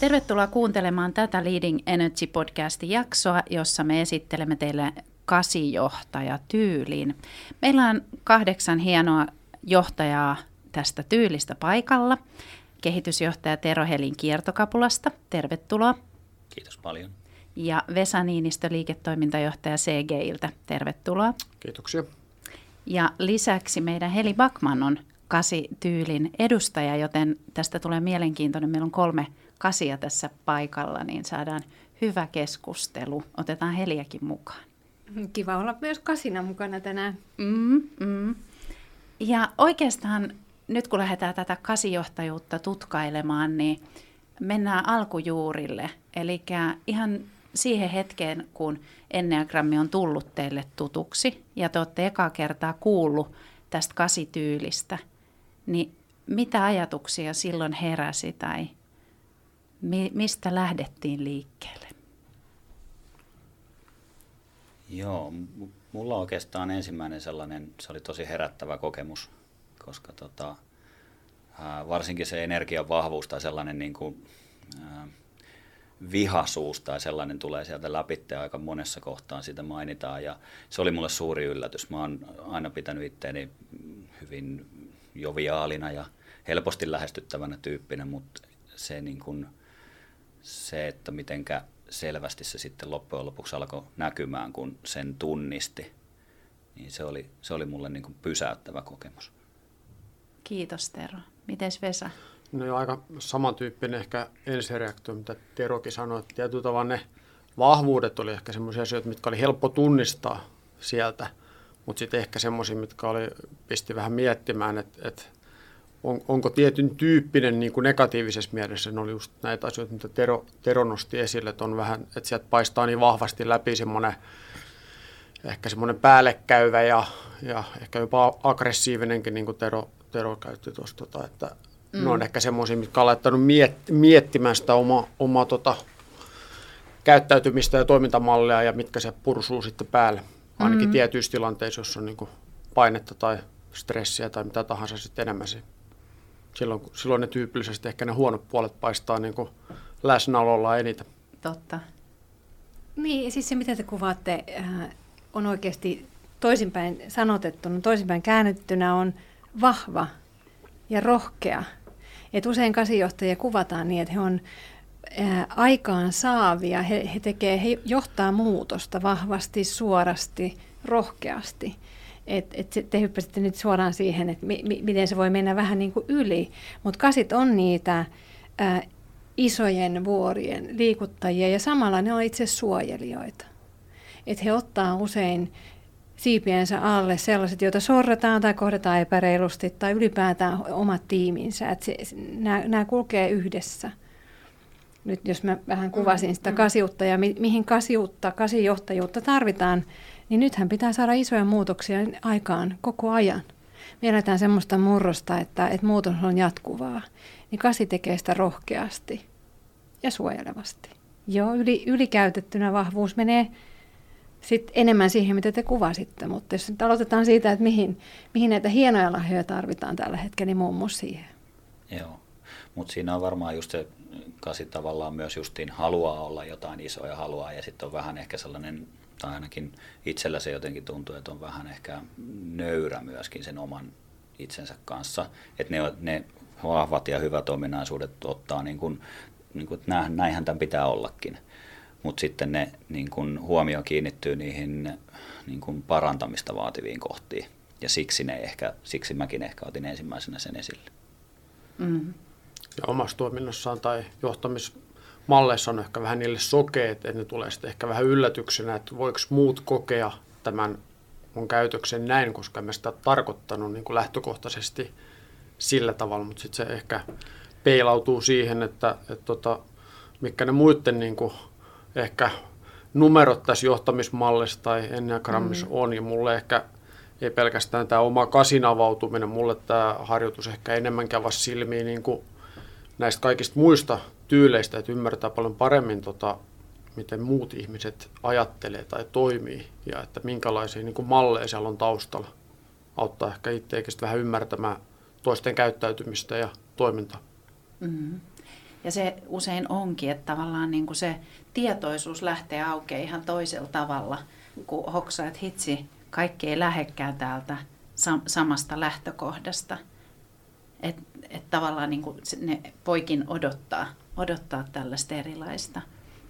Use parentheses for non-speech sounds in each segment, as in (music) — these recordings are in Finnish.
Tervetuloa kuuntelemaan tätä Leading Energy podcastin jaksoa, jossa me esittelemme teille kasijohtaja tyylin. Meillä on kahdeksan hienoa johtajaa tästä tyylistä paikalla. Kehitysjohtaja Tero Helin kiertokapulasta, tervetuloa. Kiitos paljon. Ja Vesa Niinistö, liiketoimintajohtaja CGiltä, tervetuloa. Kiitoksia. Ja lisäksi meidän Heli Bakman on kasi-tyylin edustaja, joten tästä tulee mielenkiintoinen. Meillä on kolme kasia tässä paikalla, niin saadaan hyvä keskustelu. Otetaan Heliäkin mukaan. Kiva olla myös kasina mukana tänään. Mm, mm. Ja oikeastaan nyt kun lähdetään tätä kasijohtajuutta tutkailemaan, niin mennään alkujuurille. Eli ihan siihen hetkeen, kun Enneagrammi on tullut teille tutuksi ja te olette eka kertaa kuullut tästä kasityylistä, niin mitä ajatuksia silloin heräsi tai mi- mistä lähdettiin liikkeelle? Joo, mulla oikeastaan ensimmäinen sellainen, se oli tosi herättävä kokemus, koska tota, ää, varsinkin se energian vahvuus tai sellainen niin kuin, ää, vihasuus tai sellainen tulee sieltä läpi aika monessa kohtaan sitä mainitaan ja se oli mulle suuri yllätys. Mä oon aina pitänyt itteeni hyvin joviaalina ja helposti lähestyttävänä tyyppinä, mutta se, niin kuin, se että mitenkä selvästi se sitten loppujen lopuksi alkoi näkymään, kun sen tunnisti, niin se oli, se oli mulle niin kuin pysäyttävä kokemus. Kiitos Tero. Mites Vesa? No jo aika samantyyppinen ehkä ensireaktio, mitä Terokin sanoi, että tietyllä tavalla ne vahvuudet oli ehkä semmoisia asioita, mitkä oli helppo tunnistaa sieltä, mutta sitten ehkä semmoisia, mitkä oli, pisti vähän miettimään, että, että on, onko tietyn tyyppinen niin kuin negatiivisessa mielessä, ne oli just näitä asioita, mitä Tero, Tero nosti esille, että on vähän, että sieltä paistaa niin vahvasti läpi semmoinen ehkä semmoinen päällekäyvä ja, ja ehkä jopa aggressiivinenkin, niin kuin Tero, Tero käytti tuossa, tota, että mm. ne on ehkä semmoisia, mitkä on laittanut miet, miettimään sitä omaa oma, tota, käyttäytymistä ja toimintamallia ja mitkä se pursuu sitten päälle. Ainakin mm. tietyissä tilanteissa, jos on niin kuin painetta tai stressiä tai mitä tahansa sitten enemmän. Silloin, silloin ne tyypillisesti ehkä ne huonot puolet paistaa niin kuin läsnäololla eniten. Totta. Niin, siis se mitä te kuvaatte äh, on oikeasti toisinpäin sanotettuna, toisinpäin käännettynä on vahva ja rohkea. Et usein kasijohtajia kuvataan niin, että he on ää, aikaan saavia, he, he, tekee, he johtaa muutosta vahvasti, suorasti, rohkeasti. Et, et te hyppäsitte nyt suoraan siihen, että mi, mi, miten se voi mennä vähän niin kuin yli. Mutta kasit on niitä ää, isojen vuorien liikuttajia ja samalla ne on itse suojelijoita. Et he ottaa usein siipiensä alle sellaiset, joita sorretaan tai kohdataan epäreilusti tai ylipäätään omat tiiminsä. Että nämä, kulkee yhdessä. Nyt jos mä vähän kuvasin sitä mm, mm. kasiutta ja mi, mihin kasiutta, kasijohtajuutta tarvitaan, niin nythän pitää saada isoja muutoksia aikaan koko ajan. Me eletään semmoista murrosta, että, että muutos on jatkuvaa. Niin kasi tekee sitä rohkeasti ja suojelevasti. Joo, yli, ylikäytettynä vahvuus menee sitten enemmän siihen, mitä te kuvasitte. Mutta jos nyt aloitetaan siitä, että mihin, mihin näitä hienoja lahjoja tarvitaan tällä hetkellä, niin muun muassa siihen. Joo, mutta siinä on varmaan just se kasi tavallaan myös justiin haluaa olla jotain isoa ja haluaa ja sitten on vähän ehkä sellainen, tai ainakin itsellä se jotenkin tuntuu, että on vähän ehkä nöyrä myöskin sen oman itsensä kanssa, että ne, ne vahvat ja hyvät ominaisuudet ottaa niin kuin, niin kuin että näinhän tämän pitää ollakin mutta sitten ne niin kun huomio kiinnittyy niihin niin kun parantamista vaativiin kohtiin. Ja siksi, ne ehkä, siksi mäkin ehkä otin ensimmäisenä sen esille. Mm. Ja omassa toiminnassaan tai johtamismalleissa on ehkä vähän niille sokeet, että ne tulee sitten ehkä vähän yllätyksenä, että voiko muut kokea tämän mun käytöksen näin, koska en mä sitä tarkoittanut niin kuin lähtökohtaisesti sillä tavalla, mutta sitten se ehkä peilautuu siihen, että, että tota, mikä ne muiden niin kuin ehkä numerot tässä johtamismallissa tai enneagrammissa mm. on, ja mulle ehkä ei pelkästään tämä oma kasin avautuminen, mulle tämä harjoitus ehkä enemmänkin avasi silmiin niin kuin näistä kaikista muista tyyleistä, että ymmärtää paljon paremmin, tota, miten muut ihmiset ajattelee tai toimii, ja että minkälaisia niin kuin malleja siellä on taustalla. Auttaa ehkä itseäkin vähän ymmärtämään toisten käyttäytymistä ja toimintaa. Mm-hmm. Ja se usein onkin, että tavallaan niin kuin se tietoisuus lähtee aukeaa ihan toisella tavalla, kun hoksaa, että hitsi, kaikki ei lähekkää täältä sam- samasta lähtökohdasta. Että et tavallaan niin kuin ne poikin odottaa, odottaa tällaista erilaista.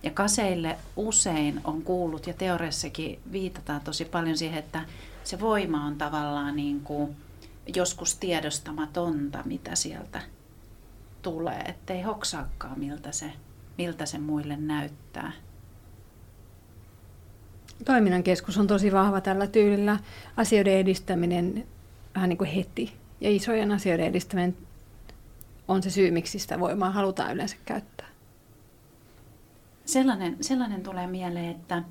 Ja kaseille usein on kuullut, ja teoriassakin viitataan tosi paljon siihen, että se voima on tavallaan niin kuin joskus tiedostamatonta, mitä sieltä tulee, ettei hoksaakaan, miltä se, miltä se muille näyttää. Toiminnan keskus on tosi vahva tällä tyylillä. Asioiden edistäminen vähän niin kuin heti. Ja isojen asioiden edistäminen on se syy, miksi sitä voimaa halutaan yleensä käyttää. Sellainen, sellainen tulee mieleen, että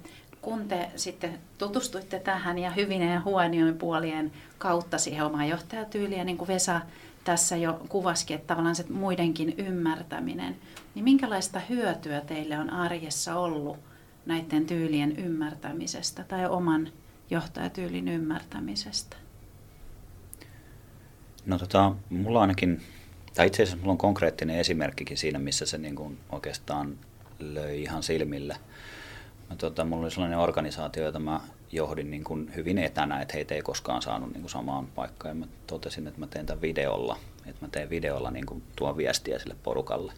kun te sitten tutustuitte tähän ja hyvinen ja huonioin puolien kautta siihen omaan johtajatyyliin, niin kuin Vesa tässä jo kuvasikin, että tavallaan se muidenkin ymmärtäminen, niin minkälaista hyötyä teille on arjessa ollut näiden tyylien ymmärtämisestä tai oman johtajatyylin ymmärtämisestä? No tota, mulla ainakin, tai itse asiassa mulla on konkreettinen esimerkkikin siinä, missä se niin kuin oikeastaan löi ihan silmille. Mä, tota, mulla oli sellainen organisaatio, jota mä johdin niin kuin hyvin etänä, että heitä ei koskaan saanut niin kuin samaan paikkaan. Ja mä totesin, että mä teen tämän videolla, että mä teen videolla niin kuin tuon viestiä sille porukalle.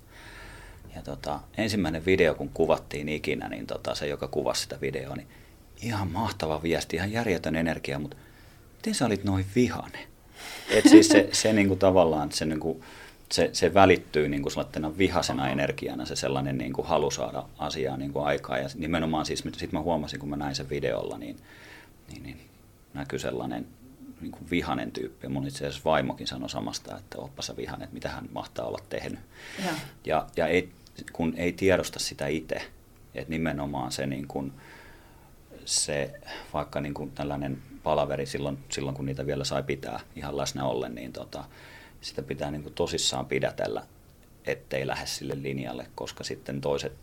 Ja tota, ensimmäinen video, kun kuvattiin ikinä, niin tota, se, joka kuvasi sitä videoa, niin ihan mahtava viesti, ihan järjetön energia, mutta miten sä olit noin vihane? Et siis se, se niin kuin tavallaan, se, niin kuin, se, se välittyy niin kuin sellaisena vihasena energiana, se sellainen niin kuin halu saada asiaa niin kuin aikaa. Ja nimenomaan siis, sitten mä huomasin, kun mä näin sen videolla, niin, niin, niin näkyi sellainen niin kuin vihanen tyyppi. Mun itse asiassa vaimokin sanoi samasta, että oppa sä vihanen, että mitä hän mahtaa olla tehnyt. Ja, ja, ja ei, kun ei tiedosta sitä itse, että nimenomaan se, niin kuin, se vaikka niin kuin tällainen palaveri silloin, silloin, kun niitä vielä sai pitää ihan läsnä ollen, niin tota, sitä pitää niin kuin tosissaan pidätellä, ettei lähde sille linjalle, koska sitten toiset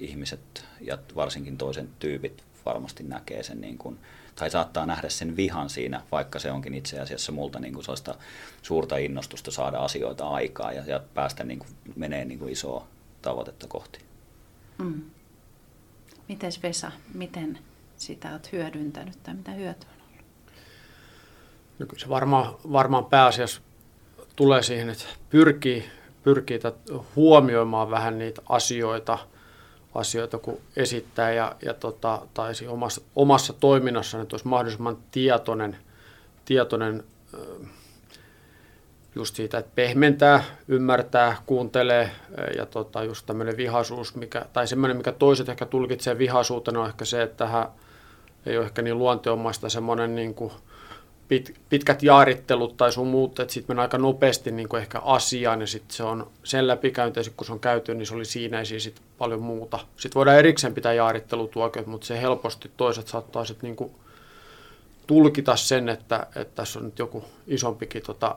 ihmiset ja varsinkin toisen tyypit varmasti näkee sen niin kuin, tai saattaa nähdä sen vihan siinä, vaikka se onkin itse asiassa multa niin kuin sellaista suurta innostusta saada asioita aikaa ja, ja päästä niin kuin, menee niin kuin isoa tavoitetta kohti. Mm. Miten Vesa, miten sitä olet hyödyntänyt tai mitä hyötyä on ollut? No kyllä se varmaan, varmaan pääasiassa tulee siihen, että pyrkii, pyrkii huomioimaan vähän niitä asioita, asioita kun esittää ja, ja tota, tai omassa, omassa toiminnassa, että olisi mahdollisimman tietoinen, tietoinen just siitä, että pehmentää, ymmärtää, kuuntelee ja tota, just tämmöinen vihaisuus, mikä, tai semmoinen, mikä toiset ehkä tulkitsee vihaisuutena, on ehkä se, että tähän ei ole ehkä niin luonteomaista semmoinen niin kuin, pit, pitkät jaarittelut tai sun muut, että sitten aika nopeasti niin kuin ehkä asiaan ja sitten se on sen läpikäynti, kun se on käyty, niin se oli siinä ja sit paljon muuta. Sitten voidaan erikseen pitää jaarittelutuokiot, mutta se helposti toiset saattaa sitten niin tulkita sen, että, että tässä on nyt joku isompikin tota,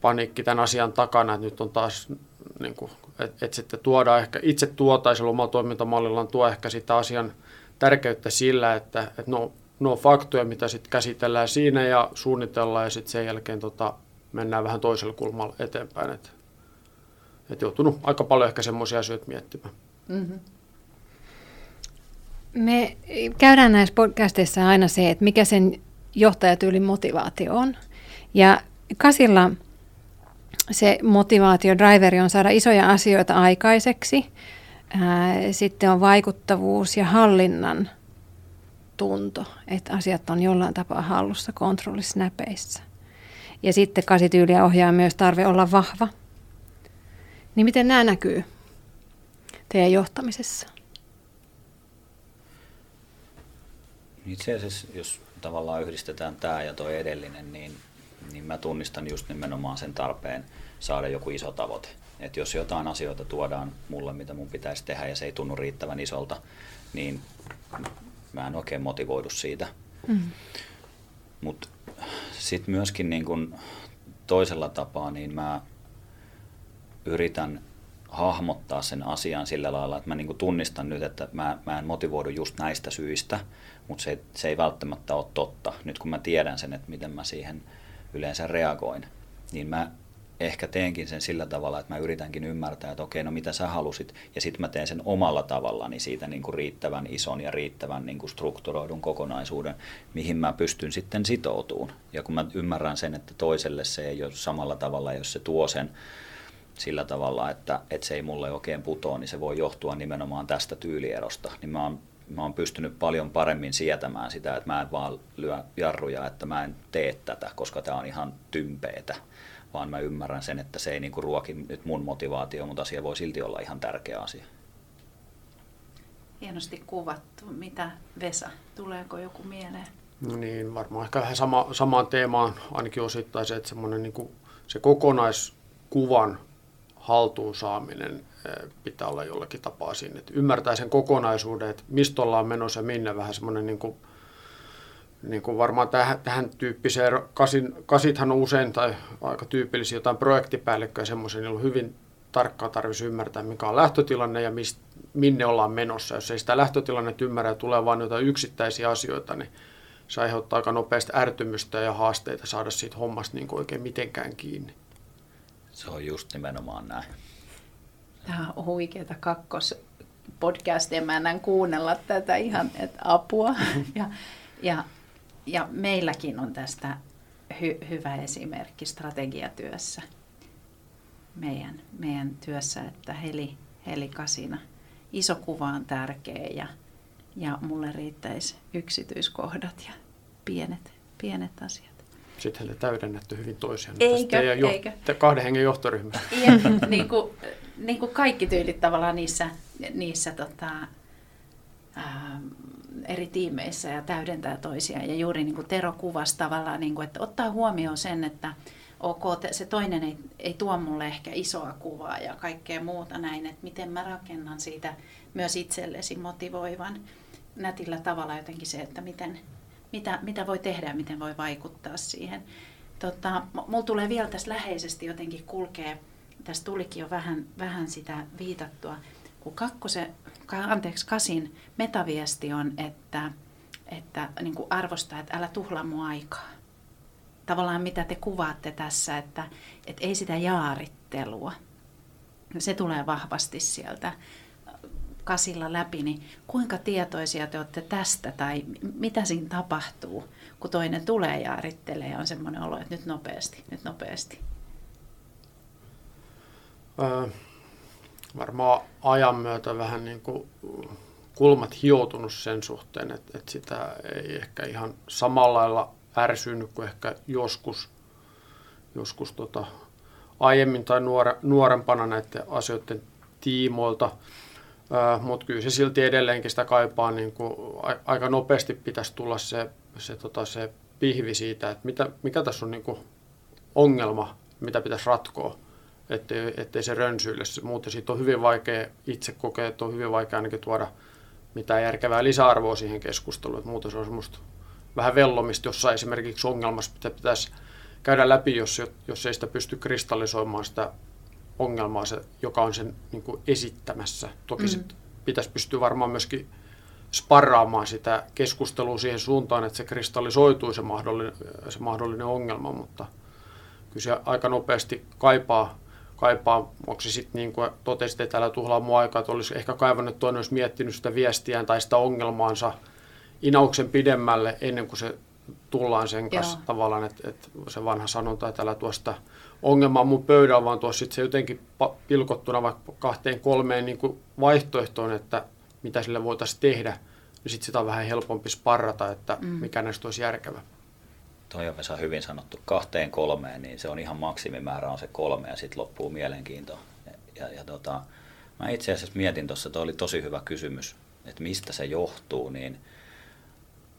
paniikki tämän asian takana, että nyt on taas, niin kuin, että, että sitten tuodaan ehkä, itse tuotaisella omalla toimintamallillaan tuo ehkä sitä asian tärkeyttä sillä, että, että no, nuo faktoja, mitä sitten käsitellään siinä ja suunnitellaan ja sitten sen jälkeen tota, mennään vähän toisella kulmalla eteenpäin. Että et joutunut aika paljon ehkä semmoisia asioita miettimään. Mm-hmm. Me käydään näissä podcasteissa aina se, että mikä sen johtajatyylin motivaatio on. Ja Kasilla se motivaatio, driveri on saada isoja asioita aikaiseksi. Sitten on vaikuttavuus ja hallinnan tunto, että asiat on jollain tapaa hallussa, kontrollissa, näpeissä. Ja sitten kasityyliä ohjaa myös tarve olla vahva. Niin miten nämä näkyy teidän johtamisessa? Itse asiassa, jos tavallaan yhdistetään tämä ja tuo edellinen, niin, niin mä tunnistan just nimenomaan sen tarpeen saada joku iso tavoite. Että jos jotain asioita tuodaan mulle, mitä mun pitäisi tehdä ja se ei tunnu riittävän isolta, niin mä en oikein motivoidu siitä. Mm. Mutta sitten myöskin niin kun toisella tapaa, niin mä yritän hahmottaa sen asian sillä lailla, että mä niin tunnistan nyt, että mä, mä en motivoidu just näistä syistä, mutta se, se ei välttämättä ole totta. Nyt kun mä tiedän sen, että miten mä siihen yleensä reagoin, niin mä ehkä teenkin sen sillä tavalla, että mä yritänkin ymmärtää, että okei, no mitä sä halusit, ja sitten mä teen sen omalla tavallani siitä niin kuin riittävän ison ja riittävän niin kuin strukturoidun kokonaisuuden, mihin mä pystyn sitten sitoutumaan. Ja kun mä ymmärrän sen, että toiselle se ei ole samalla tavalla, jos se tuo sen sillä tavalla, että, että se ei mulle oikein putoa, niin se voi johtua nimenomaan tästä tyylierosta. Niin mä oon, mä oon pystynyt paljon paremmin sietämään sitä, että mä en vaan lyö jarruja, että mä en tee tätä, koska tämä on ihan tympeetä vaan mä ymmärrän sen, että se ei niinku ruoki nyt mun motivaatio, mutta asia voi silti olla ihan tärkeä asia. Hienosti kuvattu. Mitä Vesa, tuleeko joku mieleen? No niin, varmaan ehkä vähän sama, samaan teemaan ainakin osittain se, että semmoinen niin kuin, se kokonaiskuvan haltuun saaminen eh, pitää olla jollakin tapaa siinä. Että ymmärtää sen kokonaisuuden, että mistä ollaan menossa ja minne vähän semmoinen niin kuin, niin kuin varmaan tähän, tähän tyyppiseen, kasin, kasithan on usein tai aika tyypillisiä jotain projektipäällikköjä semmoisia, niin on hyvin tarkkaan tarvitsisi ymmärtää, mikä on lähtötilanne ja mist, minne ollaan menossa. Jos ei sitä lähtötilannetta ymmärrä ja tulee vain jotain yksittäisiä asioita, niin se aiheuttaa aika nopeasti ärtymystä ja haasteita saada siitä hommasta niin kuin oikein mitenkään kiinni. Se on just nimenomaan näin. Tämä on huikeaa kakkos podcastia. Mä en kuunnella tätä ihan, että apua. (laughs) Ja, ja ja meilläkin on tästä hy- hyvä esimerkki strategiatyössä meidän, meidän työssä, että heli, helikasina. Iso kuva on tärkeä ja, ja mulle riittäisi yksityiskohdat ja pienet, pienet asiat. Sitten te täydennätte hyvin toisiaan. Eikö, jo, eikö? kahden hengen johtoryhmässä. Ja, (laughs) niin, kuin, niin kuin kaikki tyylit tavallaan niissä, niissä tota, ää, eri tiimeissä ja täydentää toisiaan. Ja juuri niin kuin Tero kuvasi tavallaan, niin kuin, että ottaa huomioon sen, että ok, se toinen ei, ei tuo mulle ehkä isoa kuvaa ja kaikkea muuta näin, että miten mä rakennan siitä myös itsellesi motivoivan nätillä tavalla jotenkin se, että miten, mitä, mitä voi tehdä ja miten voi vaikuttaa siihen. Tota, mulla tulee vielä tässä läheisesti jotenkin kulkee, tässä tulikin jo vähän, vähän sitä viitattua, kun kakkosen, anteeksi, kasin metaviesti on, että, että niin kuin arvostaa, että älä tuhlaa mun aikaa. Tavallaan mitä te kuvaatte tässä, että, että ei sitä jaarittelua. Se tulee vahvasti sieltä kasilla läpi, niin kuinka tietoisia te olette tästä tai mitä siinä tapahtuu, kun toinen tulee jaarittelee ja on semmoinen olo, että nyt nopeasti, nyt nopeasti? Öö, varmaan ajan myötä vähän niin kuin kulmat hioutunut sen suhteen, että, että sitä ei ehkä ihan samalla lailla ärsynyt kuin ehkä joskus, joskus tota, aiemmin tai nuore, nuorempana näiden asioiden tiimoilta. Mutta kyllä se silti edelleenkin sitä kaipaa, niin kuin, aika nopeasti pitäisi tulla se, se, tota, se pihvi siitä, että mitä, mikä tässä on niin kuin ongelma, mitä pitäisi ratkoa ettei, ettei se rönsyille. Muuten siitä on hyvin vaikea itse kokea, että on hyvin vaikea ainakin tuoda mitään järkevää lisäarvoa siihen keskusteluun. Että muuten se on semmoista vähän vellomista jossain esimerkiksi ongelmassa, mitä pitäisi käydä läpi, jos, jos ei sitä pysty kristallisoimaan sitä ongelmaa, se, joka on sen niin kuin esittämässä. Toki mm. sit pitäisi pystyä varmaan myöskin sparraamaan sitä keskustelua siihen suuntaan, että se kristallisoituu se mahdollinen, se mahdollinen ongelma, mutta kyllä se aika nopeasti kaipaa kaipaa, onko se sitten niin kuin totesit, että älä tuhlaa mua aikaa, että olisi ehkä kaivannut, että toinen olisi miettinyt sitä viestiään tai sitä ongelmaansa inauksen pidemmälle ennen kuin se tullaan sen kanssa Joo. tavallaan, että, että se vanha sanonta, että älä tuosta ongelmaa mun pöydällä, vaan tuossa sitten se jotenkin pilkottuna vaikka kahteen kolmeen niin kuin vaihtoehtoon, että mitä sille voitaisiin tehdä, niin sitten sitä on vähän helpompi sparrata, että mm. mikä näistä olisi järkevä toi on Vesa hyvin sanottu, kahteen kolmeen, niin se on ihan maksimimäärä on se kolme ja sitten loppuu mielenkiinto. Ja, ja tota, mä itse asiassa mietin tuossa, toi oli tosi hyvä kysymys, että mistä se johtuu, niin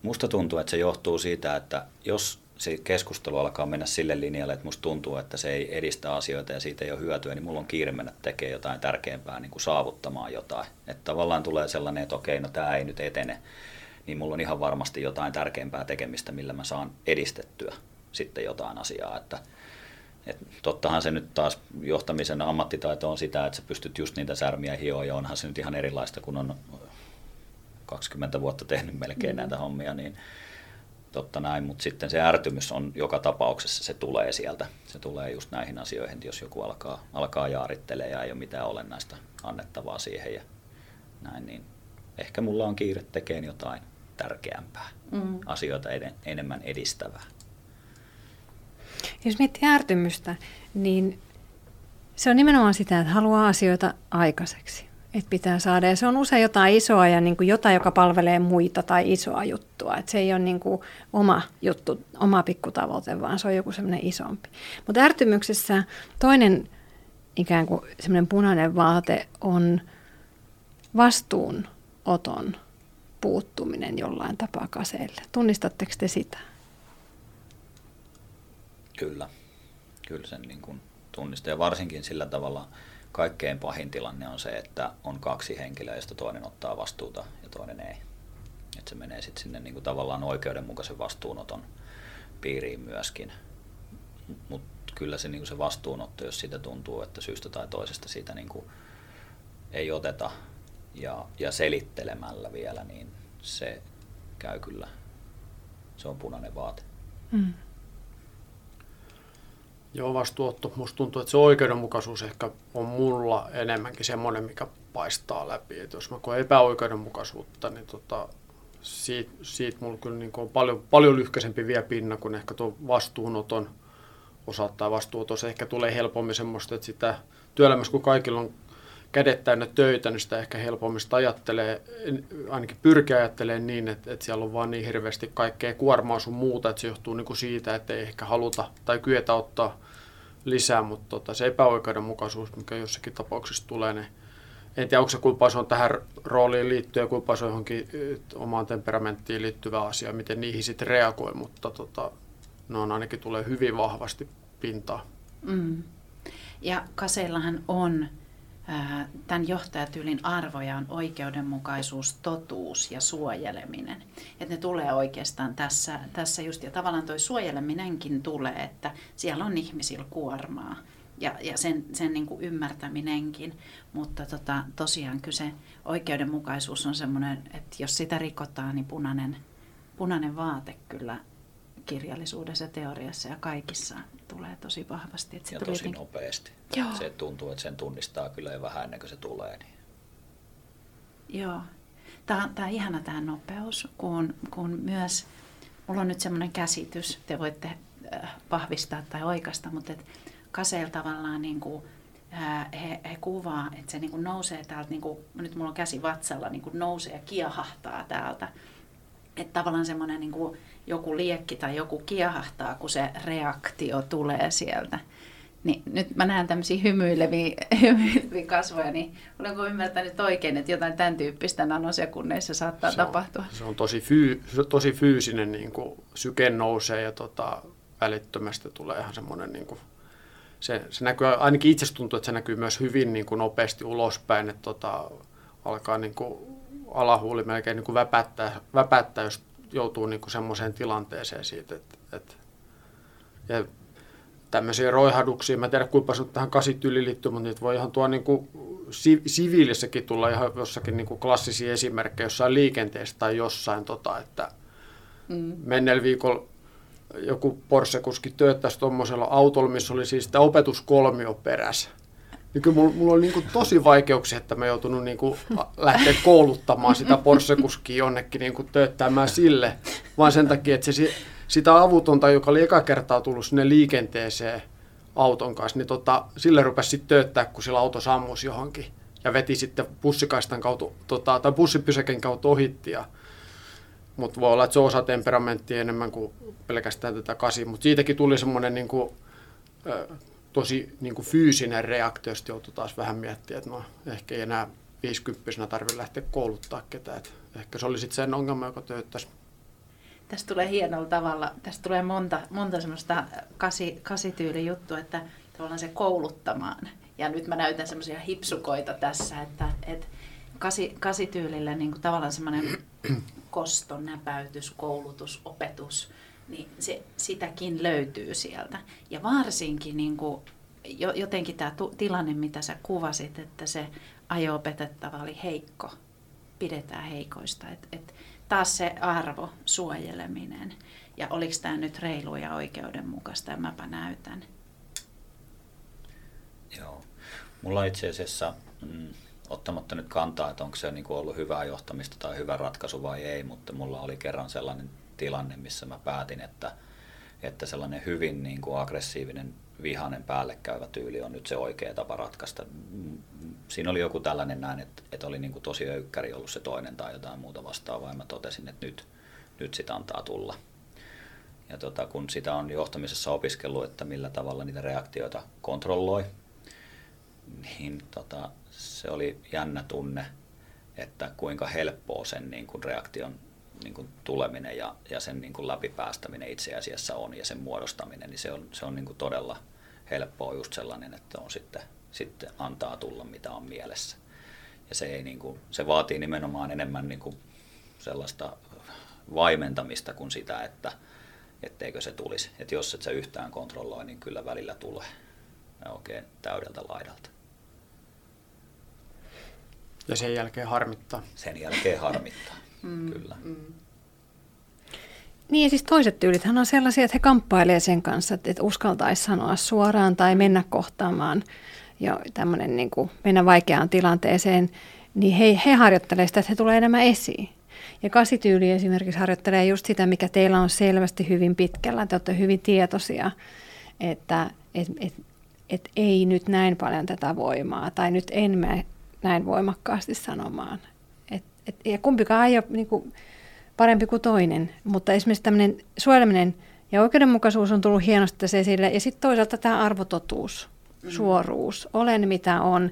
musta tuntuu, että se johtuu siitä, että jos se keskustelu alkaa mennä sille linjalle, että musta tuntuu, että se ei edistä asioita ja siitä ei ole hyötyä, niin mulla on kiire mennä tekemään jotain tärkeämpää, niin kuin saavuttamaan jotain. Että tavallaan tulee sellainen, että okei, no tämä ei nyt etene niin mulla on ihan varmasti jotain tärkeämpää tekemistä, millä mä saan edistettyä sitten jotain asiaa. Että, et tottahan se nyt taas johtamisen ammattitaito on sitä, että sä pystyt just niitä särmiä hioa ja onhan se nyt ihan erilaista, kun on 20 vuotta tehnyt melkein mm. näitä hommia, niin totta näin, mutta sitten se ärtymys on joka tapauksessa, se tulee sieltä. Se tulee just näihin asioihin, että jos joku alkaa, alkaa jaarittelemaan ja ei ole mitään olennaista annettavaa siihen ja näin, niin ehkä mulla on kiire tekemään jotain tärkeämpää, mm. asioita eden, enemmän edistävää. Jos miettii ärtymystä, niin se on nimenomaan sitä, että haluaa asioita aikaiseksi. Että pitää saada. Ja se on usein jotain isoa ja niin kuin jotain, joka palvelee muita tai isoa juttua. Että se ei ole niin kuin oma juttu, oma pikkutavoite, vaan se on joku semmoinen isompi. Mutta ärtymyksessä toinen ikään kuin semmoinen punainen vaate on vastuunoton puuttuminen jollain tapaa kaseille. Tunnistatteko te sitä? Kyllä. Kyllä sen niin kuin tunnistaa. Ja varsinkin sillä tavalla kaikkein pahin tilanne on se, että on kaksi henkilöä, josta toinen ottaa vastuuta ja toinen ei. Että se menee sitten sinne niin kuin tavallaan oikeudenmukaisen vastuunoton piiriin myöskin. Mutta kyllä se, niin kuin se vastuunotto, jos siitä tuntuu, että syystä tai toisesta siitä niin kuin ei oteta ja, ja selittelemällä vielä, niin se käy kyllä, se on punainen vaate. Mm. Joo, vastuutto. Musta tuntuu, että se oikeudenmukaisuus ehkä on mulla enemmänkin semmoinen, mikä paistaa läpi. Että jos mä koen epäoikeudenmukaisuutta, niin tota, siitä, siitä mulla kyllä niin on paljon, paljon lyhkäisempi vielä pinna kuin ehkä tuo vastuunoton osa tai vastuutos. Ehkä tulee helpommin semmoista, että sitä työelämässä, kun kaikilla on kädet täynnä töitä, niin sitä ehkä helpommin sitä ajattelee, ainakin pyrkii ajattelemaan niin, että, että siellä on vaan niin hirveästi kaikkea kuormaa sun muuta, että se johtuu niin kuin siitä, että ei ehkä haluta tai kyetä ottaa lisää, mutta tota, se epäoikeudenmukaisuus, mikä jossakin tapauksessa tulee, niin en tiedä, onko se kuinka on tähän rooliin liittyen, kuinka se on johonkin omaan temperamenttiin liittyvä asia, miten niihin sitten reagoi, mutta tota, ne on ainakin tulee hyvin vahvasti pintaan. Mm. Ja kaseillahan on tämän johtajatyylin arvoja on oikeudenmukaisuus, totuus ja suojeleminen. Että ne tulee oikeastaan tässä, tässä just, ja tavallaan tuo suojeleminenkin tulee, että siellä on ihmisillä kuormaa ja, ja sen, sen niin kuin ymmärtäminenkin. Mutta tota, tosiaan kyse oikeudenmukaisuus on semmoinen, että jos sitä rikotaan, niin punainen, punainen vaate kyllä kirjallisuudessa, teoriassa ja kaikissa tulee tosi vahvasti. Että ja tosi jotenkin... nopeasti. Joo. Se tuntuu, että sen tunnistaa kyllä jo vähän ennen kuin se tulee. Niin... Joo. Tämä, tämä on ihana tämä nopeus, kun, kun myös, mulla on nyt semmoinen käsitys, te voitte äh, vahvistaa tai oikasta, mutta et kaseilla tavallaan niin kuin, äh, he, he kuvaa, että se niin kuin nousee täältä, niin kuin, nyt mulla on käsi vatsalla, niin kuin nousee ja kiehahtaa täältä. Että tavallaan semmoinen niin kuin, joku liekki tai joku kiehahtaa, kun se reaktio tulee sieltä. Niin nyt mä näen tämmöisiä hymyileviä, (laughs) hymyileviä kasvoja, niin olenko ymmärtänyt oikein, että jotain tämän tyyppistä nanosekunneissa saattaa se tapahtua? On, se on tosi, fyy, tosi fyysinen, niin kuin syke nousee ja tota, välittömästi tulee ihan semmoinen, niin kuin, se, se näkyy, ainakin itse tuntuu, että se näkyy myös hyvin niin kuin nopeasti ulospäin, että tota, alkaa niin kuin, alahuuli melkein niin kuin väpättää, väpättää, jos joutuu niin kuin semmoiseen tilanteeseen siitä, että, että ja tämmöisiä roihduksia, mä en tiedä kuinka paljon tähän kasityliin liittyy, mutta niitä voi ihan tuo niin kuin siviilissäkin tulla ihan jossakin niin kuin klassisia esimerkkejä jossain liikenteessä tai jossain, tota, että mm. mennellä viikolla joku Porsche-kuski tööttäisi tuommoisella autolla, missä oli siis sitä opetuskolmio perässä. Niin kyllä mulla, mulla oli niin kuin tosi vaikeuksia, että mä joutunut niin kuin lähteä kouluttamaan sitä Porsche-kuskia jonnekin niin kuin tööttämään sille, vaan sen takia, että se, sitä avutonta, joka oli eka kertaa tullut sinne liikenteeseen auton kanssa, niin tota, sille rupesi sitten tööttää, kun sillä auto sammus johonkin ja veti sitten bussikaistan kautta, tota, tai bussipysäken kautta ohitti. Ja, mutta voi olla, että se osa temperamenttia enemmän kuin pelkästään tätä kasi, mutta siitäkin tuli semmoinen niin kuin, tosi niin kuin fyysinen reaktio, sitten joutui taas vähän miettiä, että no ehkä ei enää 50 tarvitse lähteä kouluttaa ketään. Että ehkä se oli sitten sen ongelma, joka tööttäisi. Tästä tulee hienolla tavalla, tästä tulee monta, monta semmoista kasi, kasityyli juttu, että tavallaan se kouluttamaan. Ja nyt mä näytän semmoisia hipsukoita tässä, että, että kasi, kasityylillä niin kuin tavallaan semmoinen (clears throat) kosto, näpäytys, koulutus, opetus, niin se, sitäkin löytyy sieltä. Ja varsinkin niin kuin, jotenkin tämä tilanne, mitä sä kuvasit, että se ajo-opetettava oli heikko, pidetään heikoista. Et, et taas se arvo, suojeleminen. Ja oliko tämä nyt reilu ja oikeudenmukaista, ja mäpä näytän. Joo. Mulla itse asiassa, mm, ottamatta nyt kantaa, että onko se niin ollut hyvää johtamista tai hyvä ratkaisu vai ei, mutta mulla oli kerran sellainen tilanne, missä mä päätin, että, että sellainen hyvin niin kuin aggressiivinen vihainen päällekkäyvä tyyli on nyt se oikea tapa ratkaista. Siinä oli joku tällainen näin, että, että oli niin kuin tosi öykkäri ollut se toinen tai jotain muuta vastaavaa, ja mä totesin, että nyt, nyt sitä antaa tulla. Ja tota, kun sitä on johtamisessa opiskellut, että millä tavalla niitä reaktioita kontrolloi, niin tota, se oli jännä tunne, että kuinka helppoa sen niin kuin reaktion niin kuin tuleminen ja, ja sen niin kuin läpipäästäminen itse asiassa on ja sen muodostaminen, niin se on, se on niin kuin todella helppoa just sellainen, että on sitten, sitten antaa tulla mitä on mielessä. Ja se, ei niin kuin, se vaatii nimenomaan enemmän niin kuin sellaista vaimentamista kuin sitä, että etteikö se tulisi. Että jos et sä yhtään kontrolloi, niin kyllä välillä tulee oikein täydeltä laidalta. Ja sen jälkeen harmittaa. Sen jälkeen harmittaa, (laughs) mm, kyllä. Mm. Niin ja siis toiset tyylithän on sellaisia, että he kamppailevat sen kanssa, että uskaltaisi sanoa suoraan tai mennä kohtaamaan ja tämmöinen niin kuin mennä vaikeaan tilanteeseen, niin he, he harjoittelevat sitä, että he tulee enemmän esiin. Ja kasityyli esimerkiksi harjoittelee just sitä, mikä teillä on selvästi hyvin pitkällä. Te olette hyvin tietoisia, että et, et, et ei nyt näin paljon tätä voimaa tai nyt en mene näin voimakkaasti sanomaan. Et, et, ja kumpikaan ei ole niin kuin, parempi kuin toinen, mutta esimerkiksi tämmöinen suojeleminen ja oikeudenmukaisuus on tullut hienosti tässä esille. Ja sitten toisaalta tämä arvototuus. Suoruus, olen mitä on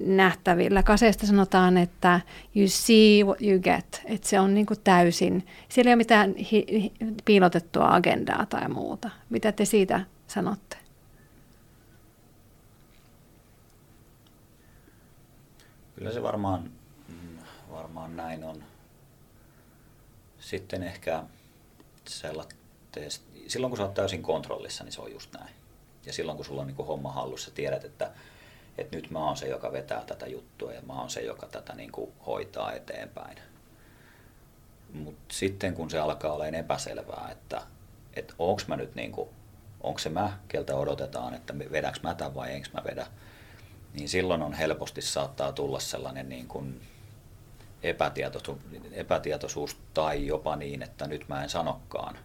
nähtävillä. Kaseesta sanotaan, että you see what you get, että se on niin kuin täysin, siellä ei ole mitään hi- hi- piilotettua agendaa tai muuta. Mitä te siitä sanotte? Kyllä se varmaan, mm, varmaan näin on. Sitten ehkä silloin kun sä oot täysin kontrollissa, niin se on just näin. Ja silloin kun sulla on niin homma hallussa, tiedät, että, että nyt mä oon se, joka vetää tätä juttua ja mä oon se, joka tätä niin kuin hoitaa eteenpäin. Mutta sitten kun se alkaa olemaan epäselvää, että, että onko mä nyt niin kuin, onko se mä, keltä odotetaan, että vedäks mä tämän vai enkö mä vedä, niin silloin on helposti saattaa tulla sellainen niin kuin epätietoisuus, epätietoisuus tai jopa niin, että nyt mä en sanokaan.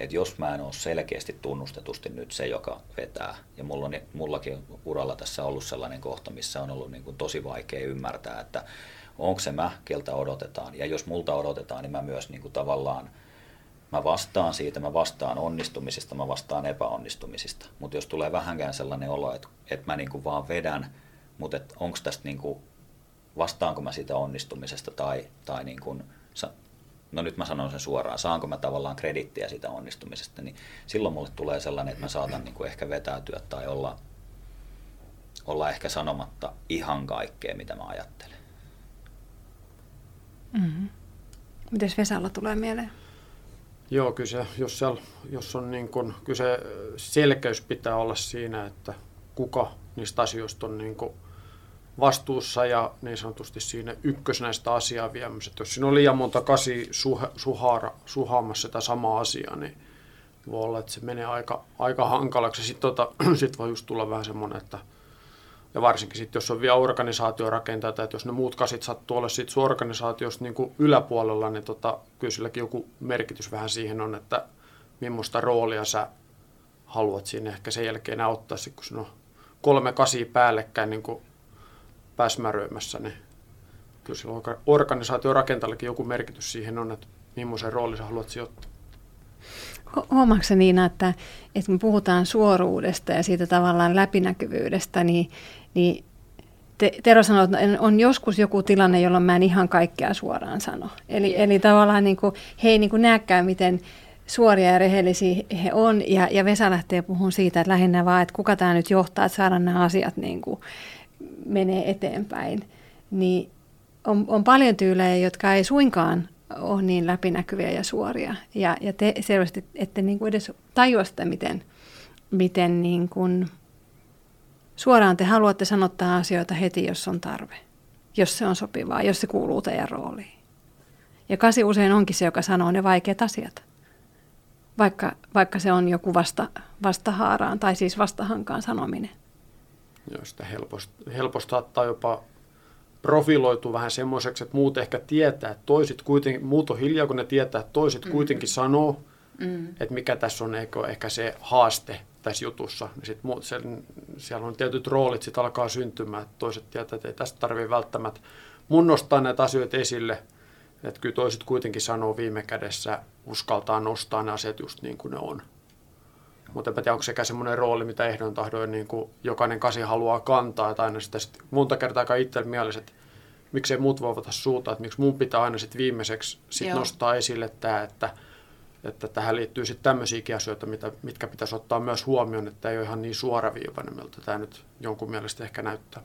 Että jos mä en ole selkeästi tunnustetusti nyt se, joka vetää, ja mulla on, mullakin on uralla tässä ollut sellainen kohta, missä on ollut niin kuin tosi vaikea ymmärtää, että onko se mä, keltä odotetaan. Ja jos multa odotetaan, niin mä myös niin kuin tavallaan mä vastaan siitä, mä vastaan onnistumisista, mä vastaan epäonnistumisista. Mutta jos tulee vähänkään sellainen olo, että, että mä niinku vaan vedän, mutta onko tästä niinku, vastaanko mä siitä onnistumisesta tai, tai niinku, no nyt mä sanon sen suoraan, saanko mä tavallaan kredittiä siitä onnistumisesta, niin silloin mulle tulee sellainen, että mä saatan niinku ehkä vetäytyä tai olla, olla ehkä sanomatta ihan kaikkea, mitä mä ajattelen. Mm-hmm. Miten Vesalla tulee mieleen? Joo, kyllä se, jos, siellä, jos on niin kun, kyllä se selkeys pitää olla siinä, että kuka niistä asioista on niin kuin vastuussa ja niin sanotusti siinä ykkösnäistä asiaa viemässä. Jos siinä on liian monta kasi suha, suhara, suhaamassa sitä samaa asiaa, niin voi olla, että se menee aika, aika hankalaksi. Sitten tota, (clears throat) sit voi just tulla vähän semmoinen, että ja varsinkin sitten, jos on vielä organisaatiorakentajat, että jos ne muut kasit sattuu olla siitä sun organisaatiosta niin yläpuolella, niin tota, kyllä silläkin joku merkitys vähän siihen on, että millaista roolia sä haluat siinä ehkä sen jälkeen auttaa, kun siinä on kolme kasia päällekkäin niin kuin pääsmäröimässä, niin kyllä sillä organisaatiorakentajallakin joku merkitys siihen on, että millaisen roolin sä haluat sijoittaa. Huomaatko Niina, että, että kun puhutaan suoruudesta ja siitä tavallaan läpinäkyvyydestä, niin, niin te, Tero sanoi, että on joskus joku tilanne, jolloin mä en ihan kaikkea suoraan sano. Eli, eli tavallaan niin kuin, he ei niin kuin näekään, miten suoria ja rehellisiä he on. Ja, ja Vesa lähtee puhumaan siitä, että lähinnä vaan, että kuka tämä nyt johtaa, että saadaan nämä asiat niin kuin menee eteenpäin. Niin on, on paljon tyylejä, jotka ei suinkaan ole niin läpinäkyviä ja suoria. Ja, ja te selvästi ette niin kuin edes tajua sitä, miten, miten niin kuin suoraan te haluatte sanottaa asioita heti, jos on tarve. jos se on sopivaa, jos se kuuluu teidän rooliin. Ja kasi usein onkin se, joka sanoo ne vaikeat asiat, vaikka, vaikka se on joku vasta, vastahaaraan tai siis vastahankaan sanominen. Joo, sitä helposti, helposti saattaa jopa profiloitu vähän semmoiseksi, että muut ehkä tietää, että toiset kuitenkin, muut on hiljaa, kun ne tietää, että toiset mm. kuitenkin sanoo, mm. että mikä tässä on ehkä, ehkä se haaste tässä jutussa. Sit muut, sen, siellä on tietyt roolit, sitten alkaa syntymään, että toiset tietää, että ei tästä tarvitse välttämättä mun nostaa näitä asioita esille, että kyllä toiset kuitenkin sanoo viime kädessä, uskaltaa nostaa ne asiat just niin kuin ne on. Mutta en tiedä, onko sekä semmoinen rooli, mitä ehdon tahdoin niin kuin jokainen kasi haluaa kantaa, että aina sitä sit monta kertaa aika itsellä mielessä, että miksei muut voi ottaa suuta, että miksi mun pitää aina sitten viimeiseksi sit nostaa esille tämä, että, että tähän liittyy sitten tämmöisiäkin asioita, mitä, mitkä pitäisi ottaa myös huomioon, että ei ole ihan niin suoraviivainen, miltä tämä nyt jonkun mielestä ehkä näyttää.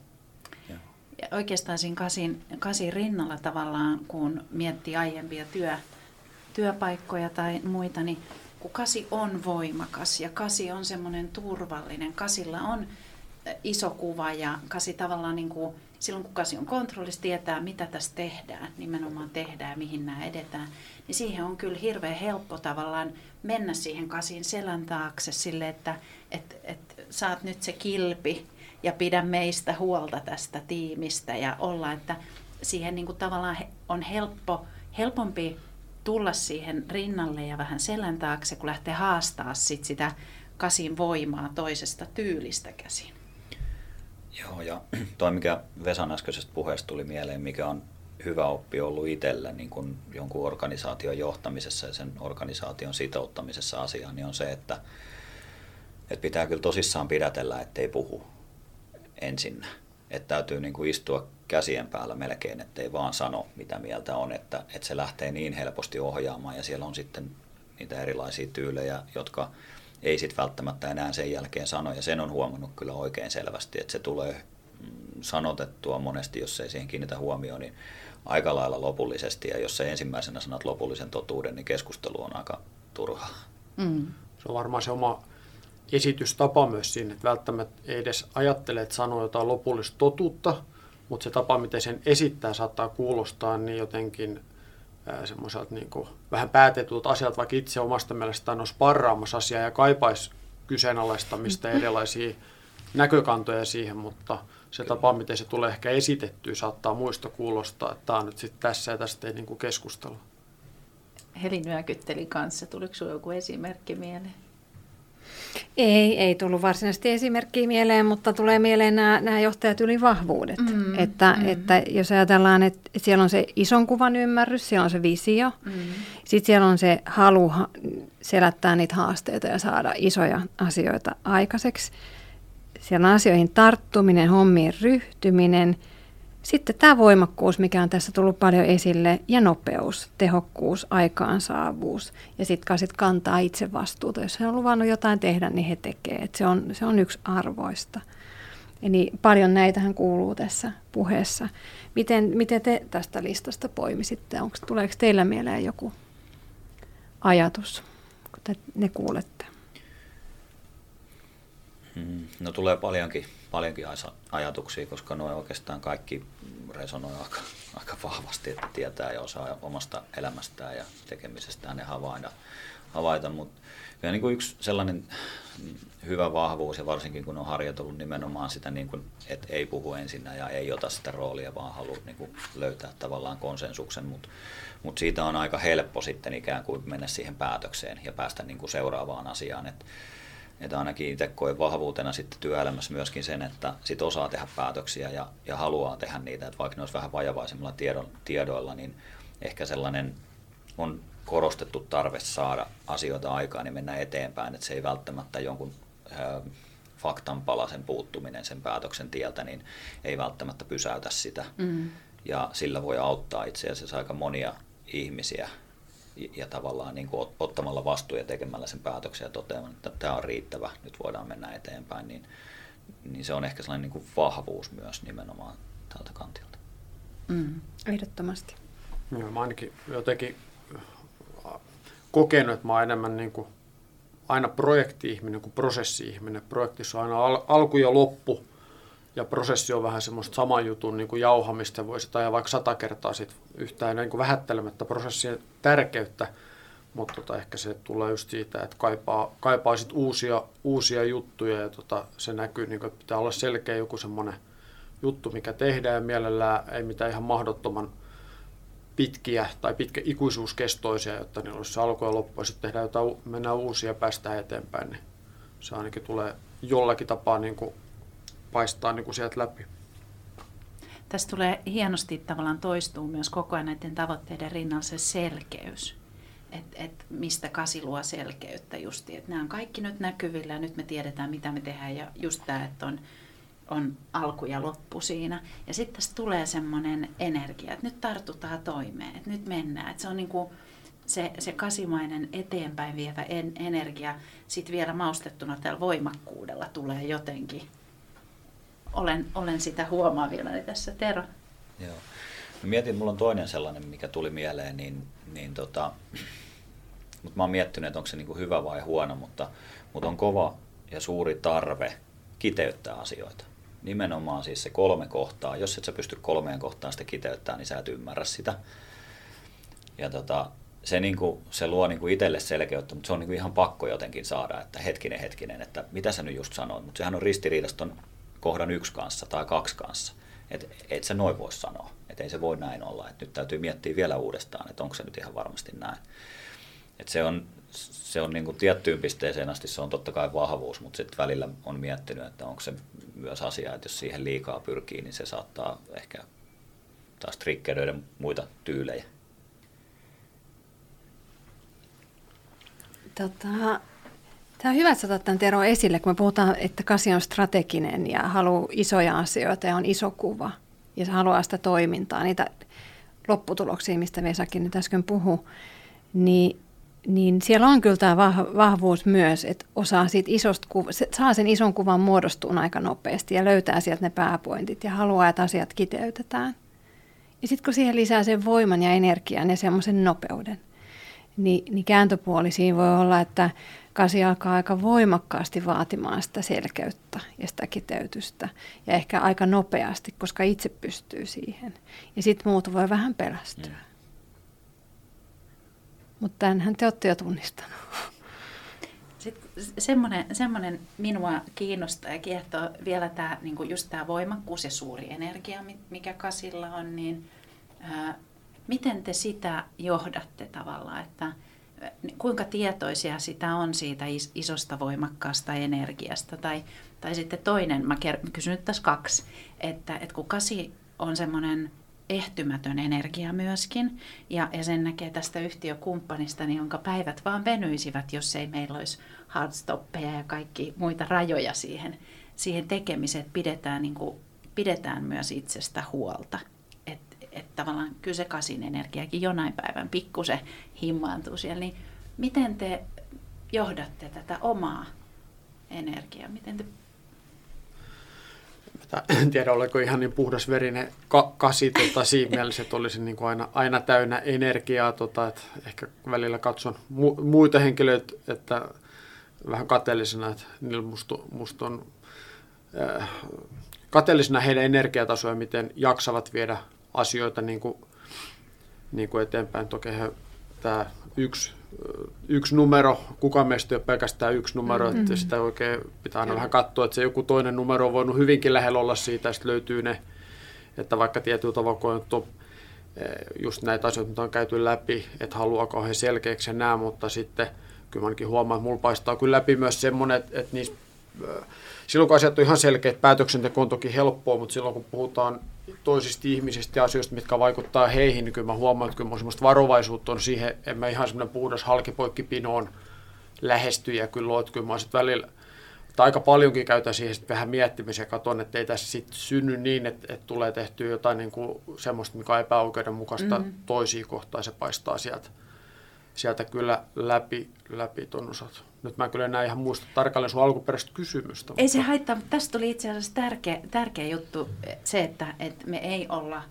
Ja oikeastaan siinä kasin, kasin rinnalla tavallaan, kun miettii aiempia työ, työpaikkoja tai muita, niin kun kasi on voimakas ja kasi on semmoinen turvallinen, kasilla on iso kuva ja kasi tavallaan niin kuin, silloin kun kasi on kontrollissa, tietää mitä tässä tehdään, nimenomaan tehdään, mihin nämä edetään, niin siihen on kyllä hirveän helppo tavallaan mennä siihen kasin selän taakse sille, että et, et, saat nyt se kilpi ja pidä meistä huolta tästä tiimistä ja olla, että siihen niin kuin tavallaan on helppo, helpompi tulla siihen rinnalle ja vähän selän taakse, kun lähtee haastaa sit sitä kasin voimaa toisesta tyylistä käsin. Joo, ja (clears throat) toi mikä Vesan äskeisestä puheesta tuli mieleen, mikä on hyvä oppi ollut itselle niin kun jonkun organisaation johtamisessa ja sen organisaation sitouttamisessa asiaan, niin on se, että, että pitää kyllä tosissaan pidätellä, ettei puhu ensin. Että täytyy niin kuin istua käsien päällä melkein, ettei vaan sano, mitä mieltä on, että, että se lähtee niin helposti ohjaamaan ja siellä on sitten niitä erilaisia tyylejä, jotka ei sitten välttämättä enää sen jälkeen sano ja sen on huomannut kyllä oikein selvästi, että se tulee mm, sanotettua monesti, jos ei siihen kiinnitä huomioon, niin aika lailla lopullisesti ja jos se ensimmäisenä sanot lopullisen totuuden, niin keskustelu on aika turhaa. Mm. Se on varmaan se oma esitystapa myös siinä, että välttämättä ei edes ajattele, että sanoo jotain lopullista totuutta, mutta se tapa, miten sen esittää, saattaa kuulostaa niin jotenkin semmoiselta niin kuin, vähän päätetulta asialta, vaikka itse omasta mielestään on sparraamassa asiaa ja kaipaisi kyseenalaistamista erilaisia näkökantoja siihen, mutta se tapa, miten se tulee ehkä esitettyä, saattaa muista kuulostaa, että tämä on nyt sitten tässä ja tästä ei niin kuin keskustella. Heli nyökytteli kanssa. Tuliko sinulla joku esimerkki mieleen? Ei, ei tullut varsinaisesti esimerkkiä mieleen, mutta tulee mieleen nämä, nämä johtajat yli vahvuudet. Mm, että, mm. että jos ajatellaan, että siellä on se ison kuvan ymmärrys, siellä on se visio, mm. sitten siellä on se halu selättää niitä haasteita ja saada isoja asioita aikaiseksi. Siellä on asioihin tarttuminen, hommiin ryhtyminen – sitten tämä voimakkuus, mikä on tässä tullut paljon esille, ja nopeus, tehokkuus, aikaansaavuus. Ja sitten sit kantaa itse vastuuta. Jos he on luvannut jotain tehdä, niin he tekee. se, on, se on yksi arvoista. Eli paljon näitähän kuuluu tässä puheessa. Miten, miten te tästä listasta poimisitte? Onko, tuleeko teillä mieleen joku ajatus, kun te ne kuulette? Hmm, no tulee paljonkin paljonkin ajatuksia, koska noin oikeastaan kaikki resonoi aika, (laughs) aika vahvasti, että tietää ja osaa omasta elämästään ja tekemisestään ne havaita. havaita. Mutta niin kuin yksi sellainen hyvä vahvuus, ja varsinkin kun on harjoitellut nimenomaan sitä, niin kuin, että ei puhu ensinnä ja ei ota sitä roolia, vaan haluaa niin kuin löytää tavallaan konsensuksen, mutta mut siitä on aika helppo sitten ikään kuin mennä siihen päätökseen ja päästä niin kuin seuraavaan asiaan. Että että ainakin itse koen vahvuutena sitten työelämässä myöskin sen, että sit osaa tehdä päätöksiä ja, ja haluaa tehdä niitä, että vaikka ne olisi vähän vajavaisemmilla tiedon, tiedoilla, niin ehkä sellainen on korostettu tarve saada asioita aikaan niin mennä eteenpäin, että se ei välttämättä jonkun ää, faktan palasen puuttuminen sen päätöksen tieltä, niin ei välttämättä pysäytä sitä. Mm. Ja sillä voi auttaa itse asiassa aika monia ihmisiä ja tavallaan niin kuin ottamalla vastuu ja tekemällä sen päätöksen ja toteamaan, että tämä on riittävä, nyt voidaan mennä eteenpäin, niin, niin se on ehkä sellainen niin kuin vahvuus myös nimenomaan tältä kantilta. Mm, ehdottomasti. Ja mä ainakin jotenkin äh, kokenut, että mä oon enemmän niin kuin aina projekti-ihminen kuin prosessi-ihminen. Projektissa on aina al- alku ja loppu ja prosessi on vähän semmoista saman jutun niin kuin jauhamista, voisi tai vaikka sata kertaa sit yhtään niin kuin vähättelemättä prosessin tärkeyttä, mutta tota, ehkä se tulee just siitä, että kaipaa, kaipaa sit uusia, uusia juttuja ja tota, se näkyy, niin kuin, että pitää olla selkeä joku semmoinen juttu, mikä tehdään ja mielellään ei mitään ihan mahdottoman pitkiä tai pitkä ikuisuuskestoisia, jotta niillä olisi alku ja loppu. Ja sitten tehdään jotain, mennään uusia ja päästään eteenpäin, niin se ainakin tulee jollakin tapaa niin kuin paistaa niin kuin sieltä läpi. Tässä tulee hienosti tavallaan toistuu myös koko ajan näiden tavoitteiden rinnalla se selkeys. Että et mistä kasi luo selkeyttä justi. Että nämä on kaikki nyt näkyvillä ja nyt me tiedetään mitä me tehdään ja just tämä, että on, on alku ja loppu siinä. Ja sitten tässä tulee semmoinen energia, että nyt tartutaan toimeen, että nyt mennään. Että se on niin kuin se, se kasimainen eteenpäin vievä en, energia sitten vielä maustettuna tällä voimakkuudella tulee jotenkin olen, olen sitä huomaavinani tässä, Tero. Joo. No mietin, mulla on toinen sellainen, mikä tuli mieleen, niin, niin tota, mutta mä oon miettinyt, että onko se niinku hyvä vai huono, mutta, mutta on kova ja suuri tarve kiteyttää asioita. Nimenomaan siis se kolme kohtaa. Jos et sä pysty kolmeen kohtaan sitä kiteyttämään, niin sä et ymmärrä sitä. Ja tota, se, niinku, se luo niinku itselle selkeyttä, mutta se on niinku ihan pakko jotenkin saada, että hetkinen, hetkinen, että mitä sä nyt just sanoit. Mutta sehän on ristiriidasta kohdan yksi kanssa tai kaksi kanssa. Että et se noin voi sanoa, että ei se voi näin olla. Et nyt täytyy miettiä vielä uudestaan, että onko se nyt ihan varmasti näin. Et se on, se on niin tiettyyn pisteeseen asti se on totta kai vahvuus, mutta sitten välillä on miettinyt, että onko se myös asia, että jos siihen liikaa pyrkii, niin se saattaa ehkä taas triggeröidä muita tyylejä. Tota, Tämä on hyvä, että otat tämän Tero esille, kun me puhutaan, että Kasi on strateginen ja haluaa isoja asioita ja on iso kuva. Ja se haluaa sitä toimintaa, niitä lopputuloksia, mistä Vesakin nyt äsken puhui. Niin, niin siellä on kyllä tämä vahvuus myös, että osaa siitä isosta kuva, saa sen ison kuvan muodostuun aika nopeasti ja löytää sieltä ne pääpointit ja haluaa, että asiat kiteytetään. Ja sitten kun siihen lisää sen voiman ja energian ja semmoisen nopeuden, niin, niin kääntöpuoli siinä voi olla, että kasi alkaa aika voimakkaasti vaatimaan sitä selkeyttä ja sitä kiteytystä. Ja ehkä aika nopeasti, koska itse pystyy siihen. Ja sitten muut voi vähän pelästyä. Mm. Mutta tämänhän te olette jo tunnistanut. Sitten semmoinen, semmoinen minua kiinnostaa ja kiehtoo vielä tämä, niin just tämä voimakkuus ja suuri energia, mikä kasilla on, niin ää, miten te sitä johdatte tavallaan, että – kuinka tietoisia sitä on siitä isosta voimakkaasta energiasta. Tai, tai sitten toinen, mä kysyn nyt tässä kaksi, että, että kun kasi on semmoinen ehtymätön energia myöskin, ja, ja sen näkee tästä yhtiökumppanista, niin jonka päivät vaan venyisivät, jos ei meillä olisi hardstoppeja ja kaikki muita rajoja siihen, siihen tekemiseen, että pidetään, niin kuin, pidetään myös itsestä huolta että tavallaan kyllä se kasin energiakin jonain päivän pikkusen himmaantuu siellä, niin miten te johdatte tätä omaa energiaa? Miten te en tiedä, oliko ihan niin puhdas verinen ka- kasi tota, siinä (laughs) mielessä, että olisi niin kuin aina, aina täynnä energiaa. Tota, että ehkä välillä katson mu- muita henkilöitä, että vähän kateellisena, että niillä musta, musta on äh, kateellisena heidän energiatasoja, miten jaksavat viedä asioita niin kuin, niin kuin eteenpäin. Toki tämä yksi, yksi numero, kuka meistä ei ole pelkästään yksi numero, mm-hmm. että sitä oikein pitää aina vähän katsoa, että se joku toinen numero on voinut hyvinkin lähellä olla siitä, sitten löytyy ne, että vaikka tietyllä tavalla kun on eh, just näitä asioita, mitä on käyty läpi, että haluaako he selkeäksi nämä, mutta sitten kyllä mä ainakin huomaan, että mulla paistaa kyllä läpi myös semmoinen, että, että niissä, silloin kun asiat on ihan selkeät, päätöksenteko on toki helppoa, mutta silloin kun puhutaan toisista ihmisistä ja asioista, mitkä vaikuttaa heihin, niin kyllä mä huomaan, että kyllä mä semmoista varovaisuutta on siihen, en mä ihan semmoinen puhdas halkipoikkipinoon lähesty ja kyllä luot, kyllä mä sitten välillä, tai aika paljonkin käytän siihen sitten vähän miettimisen ja katson, että ei tässä sitten synny niin, että, että tulee tehtyä jotain niin kuin semmoista, mikä on epäoikeudenmukaista mm-hmm. toisia kohtaan, se paistaa sieltä, sieltä kyllä läpi, läpi ton osat. Nyt mä kyllä enää ihan muista tarkalleen sun alkuperäistä kysymystä. Ei mutta... se haittaa, mutta tästä tuli itse asiassa tärkeä, tärkeä juttu se, että, että me ei olla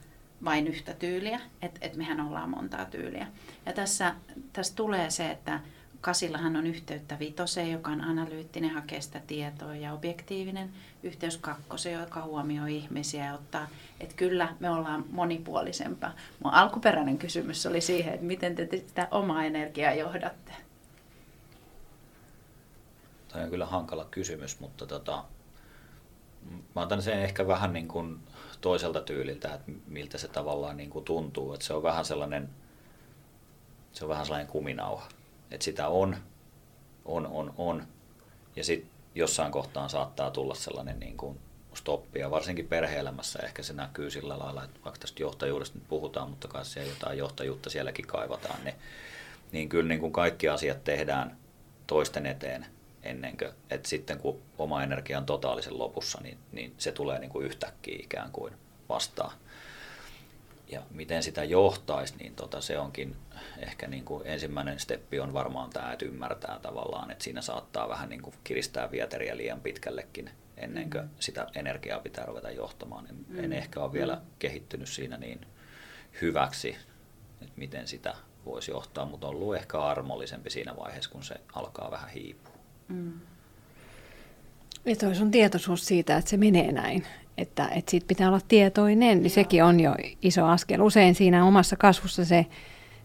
vain yhtä tyyliä, että, että mehän ollaan montaa tyyliä. Ja tässä, tässä tulee se, että Kasillahan on yhteyttä vitoseen, joka on analyyttinen, hakee sitä tietoa ja objektiivinen yhteys kakkoseen, joka huomioi ihmisiä ja ottaa, että kyllä me ollaan monipuolisempaa. Mun alkuperäinen kysymys oli siihen, että miten te sitä omaa energiaa johdatte. Tämä on kyllä hankala kysymys, mutta tota, mä otan sen ehkä vähän niin kuin toiselta tyyliltä, että miltä se tavallaan niin kuin tuntuu. Että se on vähän sellainen, se on vähän sellainen kuminauha. Että sitä on, on, on, on. Ja sitten jossain kohtaan saattaa tulla sellainen niin kuin stoppi. Ja varsinkin perheelämässä ehkä se näkyy sillä lailla, että vaikka tästä johtajuudesta nyt puhutaan, mutta kai siellä jotain johtajuutta sielläkin kaivataan, niin, niin kyllä niin kuin kaikki asiat tehdään toisten eteen ennen kuin, että sitten kun oma energia on totaalisen lopussa, niin, niin se tulee niin kuin yhtäkkiä ikään kuin vastaan. Ja miten sitä johtaisi, niin tota, se onkin ehkä niin kuin ensimmäinen steppi on varmaan tämä, että ymmärtää tavallaan, että siinä saattaa vähän niin kuin kiristää vieteriä liian pitkällekin ennen kuin mm. sitä energiaa pitää ruveta johtamaan. En, mm. en ehkä ole vielä mm. kehittynyt siinä niin hyväksi, että miten sitä voisi johtaa, mutta on ollut ehkä armollisempi siinä vaiheessa, kun se alkaa vähän hiipua. Mm. Ja toi sun tietoisuus siitä, että se menee näin, että, että siitä pitää olla tietoinen, niin Joo. sekin on jo iso askel. Usein siinä omassa kasvussa se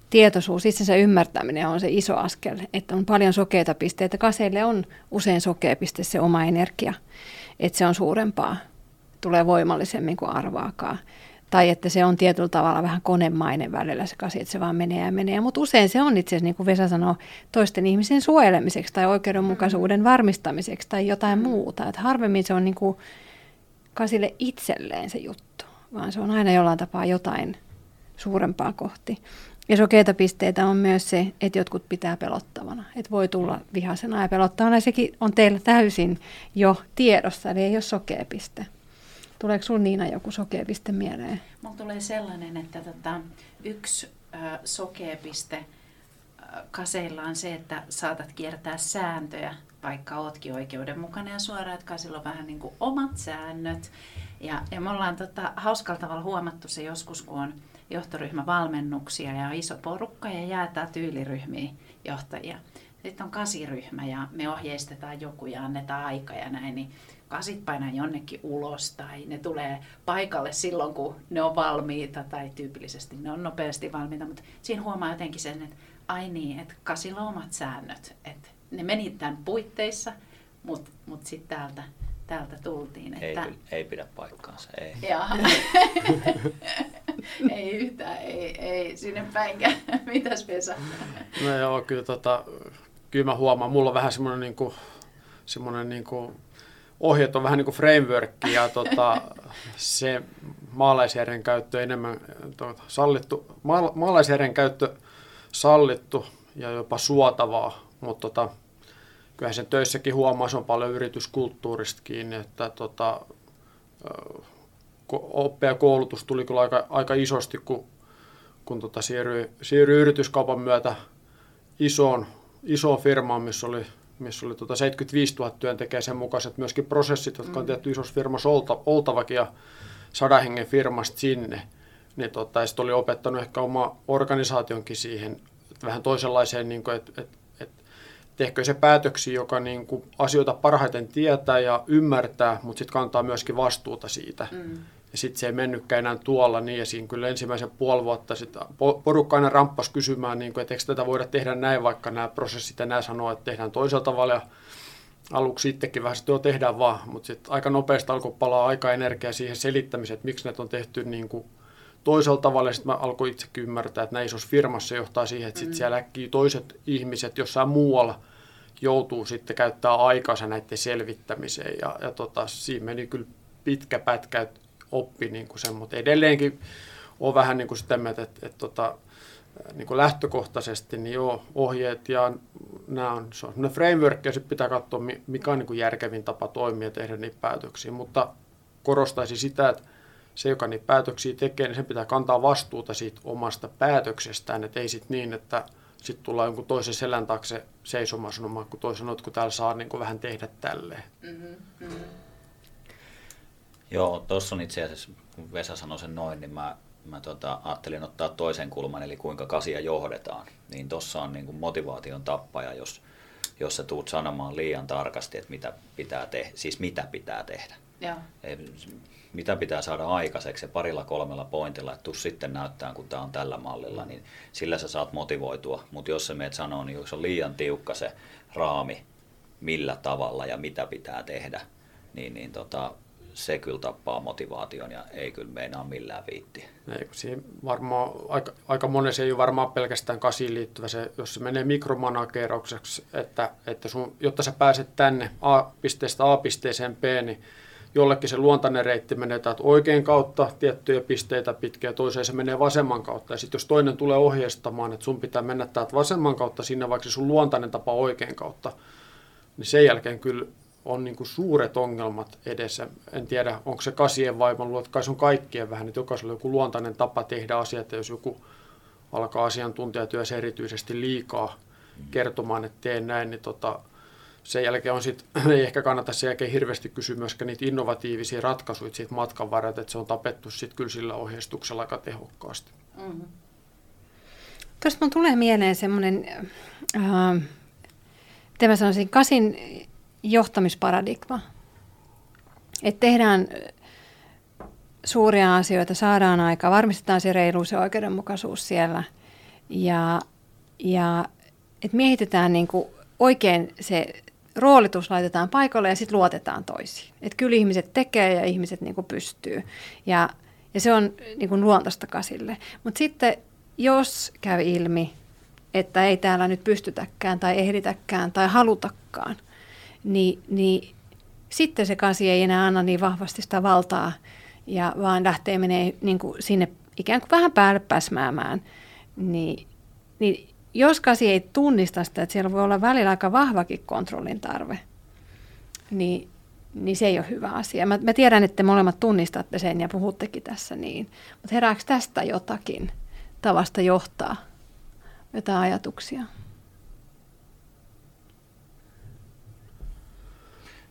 tietoisuus, itsensä ymmärtäminen on se iso askel, että on paljon sokeita pisteitä. Kaseille on usein sokea piste se oma energia, että se on suurempaa, tulee voimallisemmin kuin arvaakaan. Tai että se on tietyllä tavalla vähän konemainen välillä se kasi, että se vaan menee ja menee. Mutta usein se on itse asiassa, niin kuin Vesa sanoo, toisten ihmisen suojelemiseksi tai oikeudenmukaisuuden varmistamiseksi tai jotain muuta. Että harvemmin se on niin kuin kasille itselleen se juttu, vaan se on aina jollain tapaa jotain suurempaa kohti. Ja sokeita pisteitä on myös se, että jotkut pitää pelottavana. Että voi tulla vihasena ja pelottavana. Ja sekin on teillä täysin jo tiedossa, eli ei ole sokea piste. Tuleeko sinulla Niina joku sokeapiste mieleen? Mulla tulee sellainen, että tota, yksi äh, sokeapiste kaseilla on se, että saatat kiertää sääntöjä, vaikka ootkin oikeudenmukainen ja suora, että kasilla on vähän niin kuin omat säännöt. Ja, ja me ollaan tota, hauskalla tavalla huomattu se joskus, kun on johtoryhmävalmennuksia ja on iso porukka ja jaetaan tyyliryhmiin johtajia. Sitten on kasiryhmä ja me ohjeistetaan joku ja annetaan aika ja näin, niin kasit painaa jonnekin ulos tai ne tulee paikalle silloin, kun ne on valmiita tai tyypillisesti ne on nopeasti valmiita, mutta siinä huomaa jotenkin sen, että ai niin, että kasilla on omat säännöt, että ne meni tämän puitteissa, mutta mut sitten täältä, täältä tultiin. Että... Ei, ei pidä paikkaansa, ei. (laughs) ei yhtään, ei, ei sinne päinkään. (laughs) Mitäs Vesa? No joo, kyllä, tota, kyllä mä huomaan, mulla on vähän semmoinen niin kuin, semmoinen niin kuin ohjeet on vähän niin kuin framework ja (laughs) tota, se maalaisjärjen käyttö enemmän tuota, sallittu, maala, maalaisjärjen käyttö sallittu ja jopa suotavaa, mutta tota, kyllähän sen töissäkin huomaa, se on paljon yrityskulttuurista kiinni, että tota, oppia koulutus tuli kyllä aika, aika isosti, kun, kun tota siirryi, siirryi yrityskaupan myötä isoon, isoon firmaan, missä oli missä oli tuota 75 000 työntekijää sen mukaiset myöskin prosessit, jotka on mm. tehty isossa firmassa olta, oltavakin ja sadan hengen firmasta sinne. Niin tota, ja sitten oli opettanut ehkä oma organisaationkin siihen vähän toisenlaiseen, niin kuin, että et, et, tehkö se päätöksiä, joka niin kuin, asioita parhaiten tietää ja ymmärtää, mutta sitten kantaa myöskin vastuuta siitä. Mm. Ja sitten se ei mennytkään enää tuolla niin, ja siinä kyllä ensimmäisen puoli vuotta sitten porukka aina ramppas kysymään, niin kuin, että eikö tätä voida tehdä näin, vaikka nämä prosessit ja nämä sanoo, että tehdään toisella tavalla, ja aluksi sittenkin vähän sitten tehdään vaan, mutta sitten aika nopeasti alkoi palaa aika energiaa siihen selittämiseen, että miksi näitä on tehty niin kuin toisella tavalla, ja sitten mä alkoin itsekin ymmärtää, että näissä isossa firmassa johtaa siihen, että sitten mm. siellä äkkiä toiset ihmiset jossain muualla joutuu sitten käyttää aikansa näiden selvittämiseen, ja, ja tota, siinä meni kyllä pitkä pätkä, oppi niin kuin sen, mutta edelleenkin on vähän niin kuin sitä mieltä, että, että, että tota, niin kuin lähtökohtaisesti niin joo, ohjeet ja nämä on, se on framework ja sitten pitää katsoa, mikä on niin kuin järkevin tapa toimia ja tehdä niitä päätöksiä, mutta korostaisin sitä, että se, joka niitä päätöksiä tekee, niin sen pitää kantaa vastuuta siitä omasta päätöksestään, että ei sitten niin, että sitten tullaan jonkun toisen selän taakse seisomaan sanomaan, kun toisen sanoo, kun täällä saa niin kuin vähän tehdä tälleen. Mm-hmm, mm-hmm. Joo, tuossa on itse asiassa, kun Vesa sanoi sen noin, niin mä mä tota, ajattelin ottaa toisen kulman, eli kuinka kasia johdetaan. Niin tuossa on niin kuin motivaation tappaja, jos, jos sä tuut sanomaan liian tarkasti, että mitä pitää tehdä, siis mitä pitää tehdä. Joo. Mitä pitää saada aikaiseksi ja parilla kolmella pointilla, että tuu sitten näyttää, kun tämä on tällä mallilla, niin sillä sä saat motivoitua. Mutta jos sä meet sanoo, niin jos on liian tiukka se raami, millä tavalla ja mitä pitää tehdä, niin, niin tota, se kyllä tappaa motivaation ja ei kyllä meinaa millään viitti. Ei, siinä varmaan, aika, aika monessa ei ole varmaan pelkästään kasiin liittyvä se, jos se menee mikromanageeraukseksi, että, että sun, jotta sä pääset tänne A, pisteestä A pisteeseen B, niin jollekin se luontainen reitti menee täältä oikein kautta tiettyjä pisteitä pitkiä, toiseen se menee vasemman kautta. Ja sitten jos toinen tulee ohjeistamaan, että sun pitää mennä täältä vasemman kautta sinne, vaikka se sun luontainen tapa oikein kautta, niin sen jälkeen kyllä on niin kuin suuret ongelmat edessä. En tiedä, onko se kasien vai mä luulen, että kai se on kaikkien vähän, että jokaisella on joku luontainen tapa tehdä asiat, ja jos joku alkaa asiantuntijatyössä erityisesti liikaa kertomaan, että teen näin, niin tota, sen jälkeen on sit, (clears throat) ei ehkä kannata sen jälkeen hirveästi kysyä myöskään niitä innovatiivisia ratkaisuja siitä matkan varrella, että se on tapettu sitten kyllä sillä ohjeistuksella aika tehokkaasti. Mm-hmm. Tuosta mun tulee mieleen semmoinen, äh, miten mä sanoisin, kasin johtamisparadigma. Että tehdään suuria asioita, saadaan aika, varmistetaan se reiluus ja oikeudenmukaisuus siellä. Ja, ja että miehitetään niin kuin oikein se roolitus laitetaan paikalle ja sitten luotetaan toisiin. Että kyllä ihmiset tekee ja ihmiset niin pystyy. Ja, ja se on niin kuin luontaista kasille. Mutta sitten jos käy ilmi, että ei täällä nyt pystytäkään tai ehditäkään tai halutakaan, niin, niin sitten se kasi ei enää anna niin vahvasti sitä valtaa ja vaan lähtee menee niin kuin sinne ikään kuin vähän päälle päsmäämään. Niin, niin jos kasi ei tunnista sitä, että siellä voi olla välillä aika vahvakin kontrollin tarve, niin, niin se ei ole hyvä asia. Mä, mä tiedän, että te molemmat tunnistatte sen ja puhuttekin tässä niin, mutta herääkö tästä jotakin tavasta johtaa, jotain ajatuksia?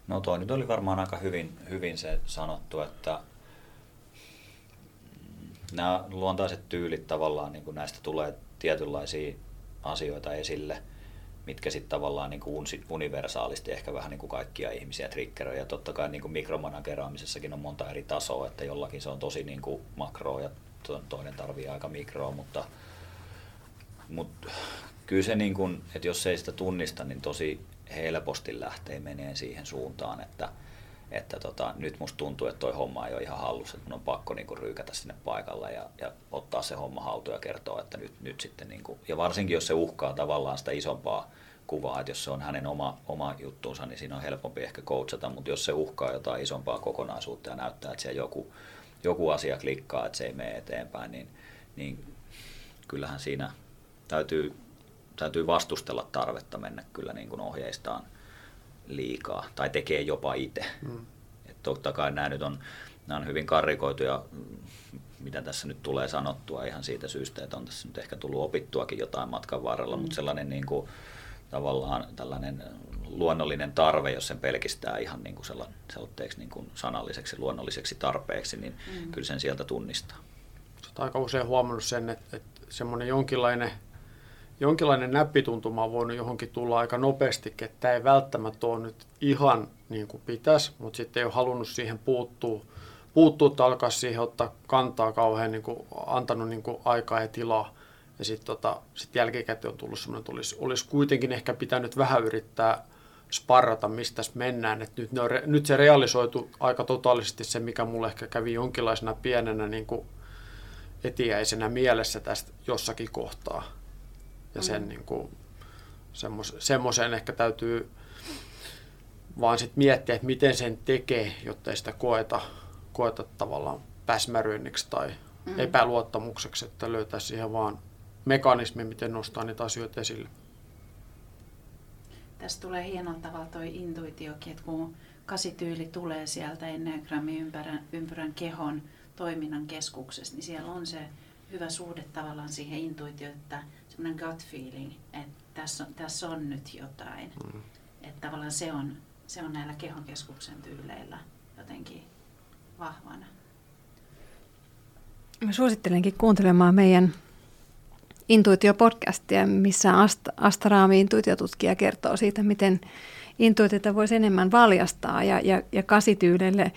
No toi nyt oli varmaan aika hyvin, hyvin se sanottu, että nämä luontaiset tyylit tavallaan, niin kuin näistä tulee tietynlaisia asioita esille, mitkä sitten tavallaan niin kuin universaalisti ehkä vähän niin kuin kaikkia ihmisiä triggeröi. Ja totta kai niin kuin on monta eri tasoa, että jollakin se on tosi niin kuin makroa ja toinen tarvii aika mikroa, mutta, mutta kyllä se, niin kuin, että jos ei sitä tunnista, niin tosi helposti lähtee meneen siihen suuntaan, että, että tota, nyt musta tuntuu, että toi homma ei ole ihan hallussa, että mun on pakko niinku ryykätä sinne paikalle ja, ja ottaa se homma haltuun ja kertoa, että nyt, nyt sitten, niinku, ja varsinkin jos se uhkaa tavallaan sitä isompaa kuvaa, että jos se on hänen oma, oma juttuunsa, niin siinä on helpompi ehkä coachata, mutta jos se uhkaa jotain isompaa kokonaisuutta ja näyttää, että siellä joku, joku asia klikkaa, että se ei mene eteenpäin, niin, niin kyllähän siinä täytyy täytyy vastustella tarvetta mennä kyllä niin kuin ohjeistaan liikaa tai tekee jopa itse. Mm. Et totta kai nämä nyt on, nämä on hyvin karrikoituja, mitä tässä nyt tulee sanottua ihan siitä syystä, että on tässä nyt ehkä tullut opittuakin jotain matkan varrella, mm. mutta sellainen niin kuin, tavallaan tällainen luonnollinen tarve, jos sen pelkistää ihan niin kuin sellaiseksi niin kuin sanalliseksi luonnolliseksi tarpeeksi, niin mm. kyllä sen sieltä tunnistaa. Olet aika usein huomannut sen, että, että semmoinen jonkinlainen – jonkinlainen näppituntuma on voinut johonkin tulla aika nopeasti, että tämä ei välttämättä ole nyt ihan niin kuin pitäisi, mutta sitten ei ole halunnut siihen puuttua, puuttua tai alkaa siihen ottaa kantaa kauhean niin kuin, antanut niin kuin aikaa ja tilaa. Ja sitten tota, sit jälkikäteen on tullut sellainen, että olisi, olisi kuitenkin ehkä pitänyt vähän yrittää sparrata, mistä mennään. Et nyt, ne on, nyt se realisoitu aika totaalisesti se, mikä mulle ehkä kävi jonkinlaisena pienenä niin kuin etiäisenä mielessä tästä jossakin kohtaa ja sen mm. niin kuin, semmos, semmoiseen ehkä täytyy vaan sit miettiä, että miten sen tekee, jotta ei sitä koeta, koeta tavallaan päsmäryynniksi tai mm. epäluottamukseksi, että löytää siihen vaan mekanismi, miten nostaa niitä asioita esille. Tässä tulee hienolla tavalla tuo intuitiokin, että kun kasityyli tulee sieltä Enneagrammin ympärän, ympyrän kehon toiminnan keskuksesta, niin siellä on se hyvä suhde tavallaan siihen intuitioon, että semmoinen gut feeling, että tässä on, tässä on nyt jotain. Mm. Että tavallaan se on, se on näillä kehonkeskuksen tyyleillä jotenkin vahvana. Mä suosittelenkin kuuntelemaan meidän Intuitio-podcastia, missä Ast- Astaraami intuitiotutkija kertoo siitä, miten intuitiota voisi enemmän valjastaa ja, ja, ja kasityydelle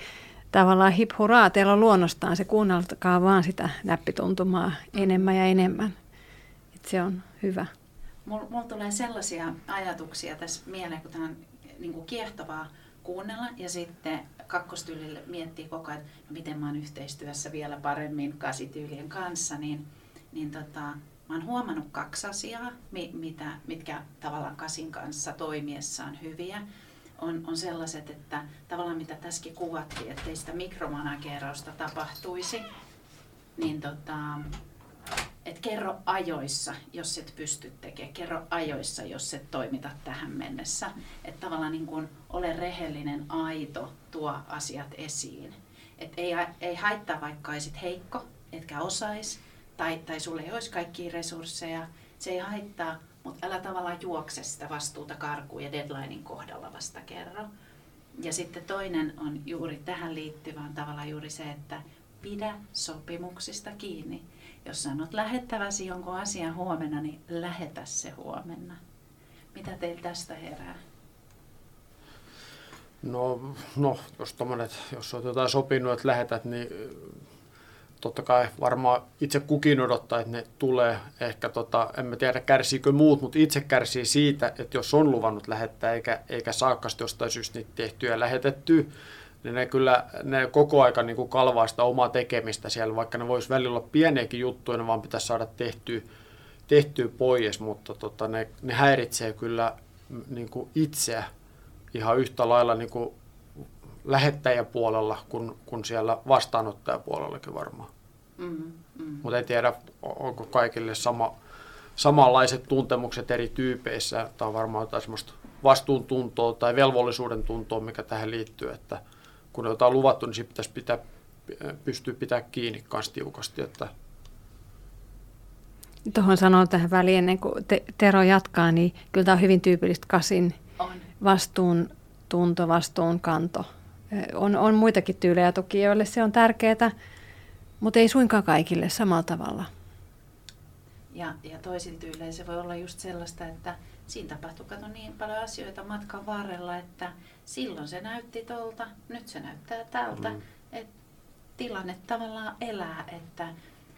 tavallaan hip huraa, teillä on luonnostaan se, kuunneltakaa vaan sitä näppituntumaa enemmän ja enemmän. Et se on hyvä. Mulla mul tulee sellaisia ajatuksia tässä mieleen, kun tämä on niin kuin kiehtovaa kuunnella ja sitten kakkostyylille miettii koko ajan, no miten mä oon yhteistyössä vielä paremmin kasityylien kanssa, niin, niin tota, mä oon huomannut kaksi asiaa, mitä, mitkä tavallaan kasin kanssa toimiessa on hyviä. On, on sellaiset, että tavallaan mitä tässäkin kuvattiin, ettei sitä mikromanagerausta tapahtuisi, niin tota, et kerro ajoissa, jos et pysty tekemään. Kerro ajoissa, jos et toimita tähän mennessä. Että tavallaan niin kun ole rehellinen, aito, tuo asiat esiin. Et ei, ei haittaa, vaikka olisit heikko, etkä osais, tai, tai sulle ei olisi kaikkia resursseja. Se ei haittaa, mutta älä tavallaan juokse sitä vastuuta karkuun ja deadlinein kohdalla vasta kerro. Ja sitten toinen on juuri tähän liittyvään tavalla juuri se, että pidä sopimuksista kiinni jos sanot lähettäväsi jonkun asian huomenna, niin lähetä se huomenna. Mitä teillä tästä herää? No, no jos, jos olet jotain sopinut, että lähetät, niin totta kai varmaan itse kukin odottaa, että ne tulee. Ehkä tota, en mä tiedä kärsiikö muut, mutta itse kärsii siitä, että jos on luvannut lähettää eikä, eikä saakka jostain syystä niitä tehtyä lähetettyä, niin ne kyllä ne koko aika niin kuin kalvaa sitä omaa tekemistä siellä, vaikka ne voisi välillä olla pieniäkin juttuja, ne vaan pitäisi saada tehtyä, tehtyä pois, mutta tota, ne, ne häiritsee kyllä niin kuin itseä ihan yhtä lailla niin kuin lähettäjäpuolella kuin, kuin siellä vastaanottajapuolellakin varmaan. Mm, mm. Mutta en tiedä, onko kaikille sama, samanlaiset tuntemukset eri tyypeissä. Tämä on varmaan jotain sellaista vastuuntuntoa tai velvollisuuden tuntoa, mikä tähän liittyy, että kun jotain luvattu, niin pitäisi pitää, pystyä pitää kiinni kanssa tiukasti. Että Tuohon sanon tähän väliin, ennen kuin te, Tero jatkaa, niin kyllä tämä on hyvin tyypillistä kasin vastuun tunto, vastuun kanto. On, on muitakin tyylejä toki, joille se on tärkeää, mutta ei suinkaan kaikille samalla tavalla. Ja, ja toisin tyylein se voi olla just sellaista, että siinä tapahtui kato niin paljon asioita matkan varrella, että silloin se näytti tolta, nyt se näyttää tältä. Mm. Et tilanne tavallaan elää, että,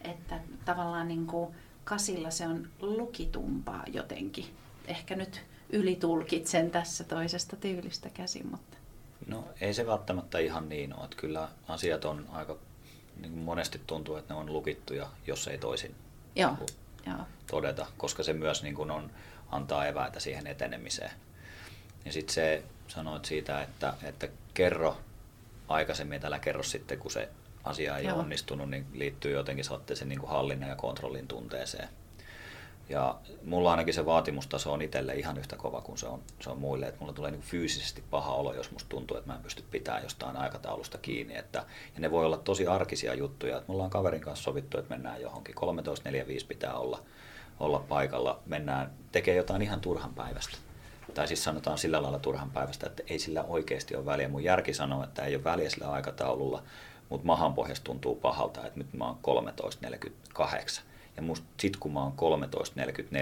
että tavallaan niin kuin kasilla se on lukitumpaa jotenkin. Ehkä nyt ylitulkitsen tässä toisesta tyylistä käsin, mutta... No ei se välttämättä ihan niin ole. Että kyllä asiat on aika, niin kuin monesti tuntuu, että ne on lukittuja, jos ei toisin Joo, joo. todeta, koska se myös niin kuin on, antaa eväitä siihen etenemiseen. Ja sitten se sanoit siitä, että, että kerro aikaisemmin, että älä kerro sitten, kun se asia ei Joo. onnistunut, niin liittyy jotenkin sen niin kuin hallinnan ja kontrollin tunteeseen. Ja mulla ainakin se vaatimustaso on itselle ihan yhtä kova kuin se on, se on muille. Että mulla tulee niin fyysisesti paha olo, jos musta tuntuu, että mä en pysty pitämään jostain aikataulusta kiinni. Että, ja ne voi olla tosi arkisia juttuja. Että mulla on kaverin kanssa sovittu, että mennään johonkin. 13.45 pitää olla, olla paikalla. Mennään tekee jotain ihan turhan päivästä tai siis sanotaan sillä lailla turhan päivästä, että ei sillä oikeasti ole väliä. Mun järki sanoo, että ei ole väliä sillä aikataululla, mutta mahan pohjassa tuntuu pahalta, että nyt mä oon 13.48. Ja musta sit kun mä oon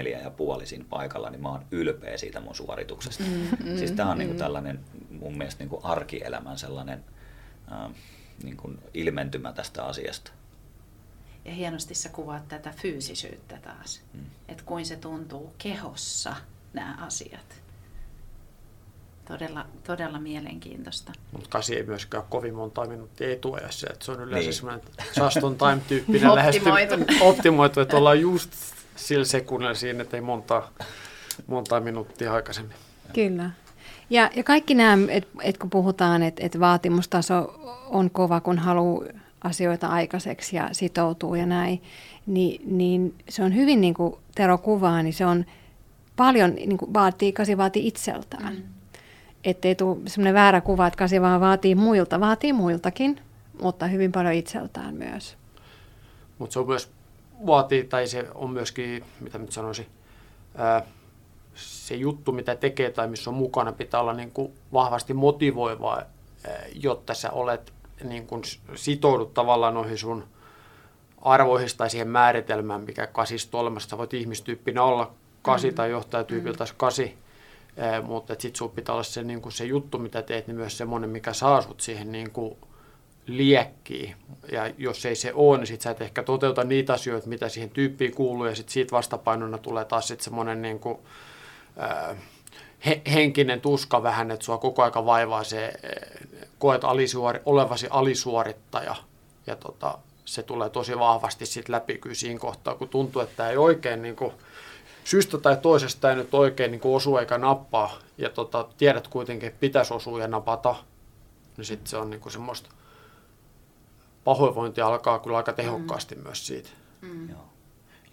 13.44 ja puolisin paikalla, niin mä oon ylpeä siitä mun suorituksesta. Mm, mm, siis tää on niinku mm. niinku tällainen mun mielestä niinku arkielämän sellainen äh, niinku ilmentymä tästä asiasta. Ja hienosti sä kuvaat tätä fyysisyyttä taas, mm. että kuin se tuntuu kehossa nämä asiat. Todella, todella mielenkiintoista. Mutta kasi ei myöskään kovin monta minuuttia etuajassa. Että se on yleensä niin. semmoinen just on time-tyyppinen (laughs) optimoitu. (laughs) optimoitu, että ollaan just sillä sekunnilla siinä, että ei monta, monta minuuttia aikaisemmin. Kyllä. Ja, ja kaikki nämä, että et kun puhutaan, että et vaatimustaso on kova, kun haluaa asioita aikaiseksi ja sitoutuu ja näin, niin, niin se on hyvin, niin kuin Tero kuvaa, niin se on paljon, niin kuin vaatii, kasi vaatii itseltään. Mm ettei tule sellainen väärä kuva, että kasi vaan vaatii muilta. Vaatii muiltakin, mutta hyvin paljon itseltään myös. Mutta se on myös vaatii, tai se on myöskin, mitä nyt sanoisin, ää, se juttu, mitä tekee tai missä on mukana, pitää olla niin kuin vahvasti motivoivaa, ää, jotta sä olet niin kuin sitoudut tavallaan noihin sun arvoihin tai siihen määritelmään, mikä kasista olemassa. Voit ihmistyyppinä olla kasi mm. tai johtajatyypiltä mm. kasi, eh, mutta sitten sinulla pitää olla se, niin kuin se juttu, mitä teet, niin myös semmoinen, mikä saa sut siihen niin kuin liekkiin. Ja jos ei se ole, niin sitten sä et ehkä toteuta niitä asioita, mitä siihen tyyppiin kuuluu, ja sitten siitä vastapainona tulee taas sitten semmoinen niin kuin, äh, he, henkinen tuska vähän, että sua koko aika vaivaa se, koet alisuori, olevasi alisuorittaja, ja tota, se tulee tosi vahvasti sitten läpi kyllä siinä kohtaa, kun tuntuu, että ei oikein niin kuin, syystä tai toisesta ei nyt oikein niin kuin osu eikä nappaa, ja tota, tiedät kuitenkin, että pitäisi osua ja napata, niin sitten se on niin kuin semmoista pahoinvointi alkaa kyllä aika tehokkaasti mm. myös siitä. Mm. Joo.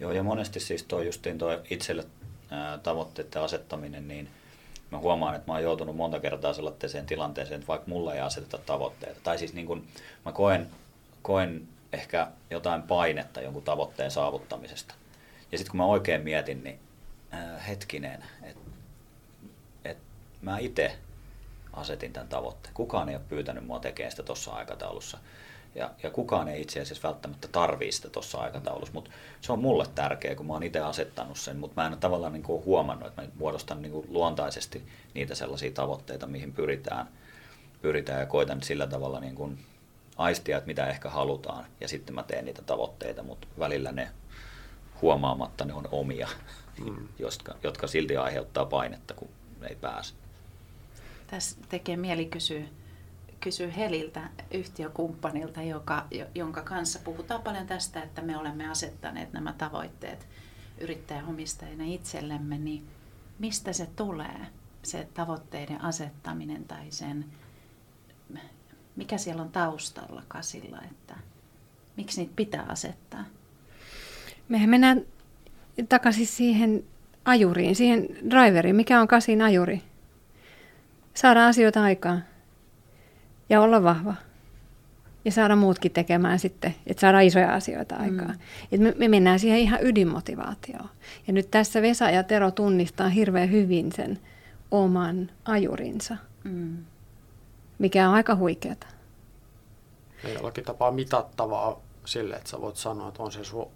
Joo, ja monesti siis tuo justiin tuo itselle ää, tavoitteiden asettaminen, niin mä huomaan, että mä oon joutunut monta kertaa sellaiseen tilanteeseen, että vaikka mulla ei aseteta tavoitteita, tai siis niin kun mä koen, koen ehkä jotain painetta jonkun tavoitteen saavuttamisesta. Ja sitten kun mä oikein mietin, niin ää, hetkinen, että et mä itse asetin tämän tavoitteen. Kukaan ei ole pyytänyt mua tekemään sitä tuossa aikataulussa. Ja, ja kukaan ei itse asiassa välttämättä tarvii sitä tuossa aikataulussa, mutta se on mulle tärkeä, kun mä oon itse asettanut sen, mutta mä en ole tavallaan niin kuin huomannut, että mä muodostan niin kuin luontaisesti niitä sellaisia tavoitteita, mihin pyritään, pyritään ja koitan sillä tavalla niin kuin aistia, että mitä ehkä halutaan, ja sitten mä teen niitä tavoitteita, mutta välillä ne huomaamatta ne on omia, mm. (laughs) jotka, jotka silti aiheuttaa painetta, kun ei pääse. Tässä tekee mieli kysyä kysyä Heliltä, yhtiökumppanilta, joka, jonka kanssa puhutaan paljon tästä, että me olemme asettaneet nämä tavoitteet yrittäjäomistajina itsellemme, niin mistä se tulee, se tavoitteiden asettaminen tai sen, mikä siellä on taustalla kasilla, että miksi niitä pitää asettaa? Mehän mennään takaisin siihen ajuriin, siihen driveriin. Mikä on kasin ajuri? Saada asioita aikaan ja olla vahva. Ja saada muutkin tekemään sitten, että saada isoja asioita mm. aikaan. Mm. Et me, me mennään siihen ihan ydinmotivaatioon. Ja nyt tässä Vesa ja Tero tunnistaa hirveän hyvin sen oman ajurinsa, mm. mikä on aika huikeata. Ja jollakin tapaa mitattavaa sille, että sä voit sanoa, että on se sun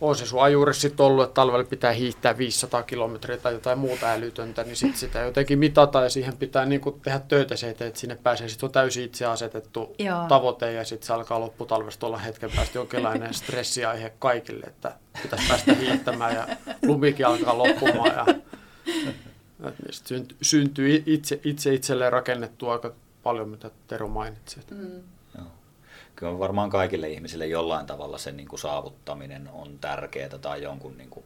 on se sua juuri sitten ollut, että talvella pitää hiihtää 500 kilometriä tai jotain muuta älytöntä, niin sitten sitä jotenkin mitata ja siihen pitää niin kuin tehdä töitä se, että sinne pääsee. Sitten on täysin itse asetettu Joo. tavoite ja sitten se alkaa lopputalvesta olla hetken päästä jonkinlainen (laughs) stressiaihe kaikille, että pitäisi päästä hiihtämään ja lumikin alkaa loppumaan. Ja, että syntyy itse, itse itselleen rakennettua aika paljon, mitä Tero mainitsi. Mm kyllä varmaan kaikille ihmisille jollain tavalla sen niin kuin saavuttaminen on tärkeää tai jonkun niin kuin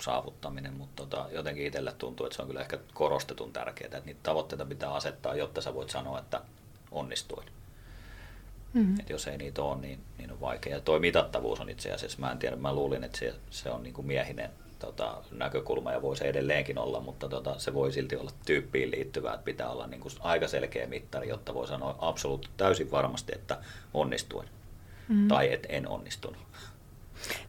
saavuttaminen, mutta tota, jotenkin itselle tuntuu, että se on kyllä ehkä korostetun tärkeää, että niitä tavoitteita pitää asettaa, jotta sä voit sanoa, että onnistuin. Mm-hmm. Et jos ei niitä ole, niin, niin on vaikea. Ja tuo mitattavuus on itse asiassa, mä en tiedä, mä luulin, että se, se on niin kuin miehinen tota, näkökulma ja voi se edelleenkin olla, mutta tota, se voi silti olla tyyppiin liittyvää, että pitää olla niin kuin aika selkeä mittari, jotta voi sanoa absoluut täysin varmasti, että onnistuin mm. tai että en onnistunut.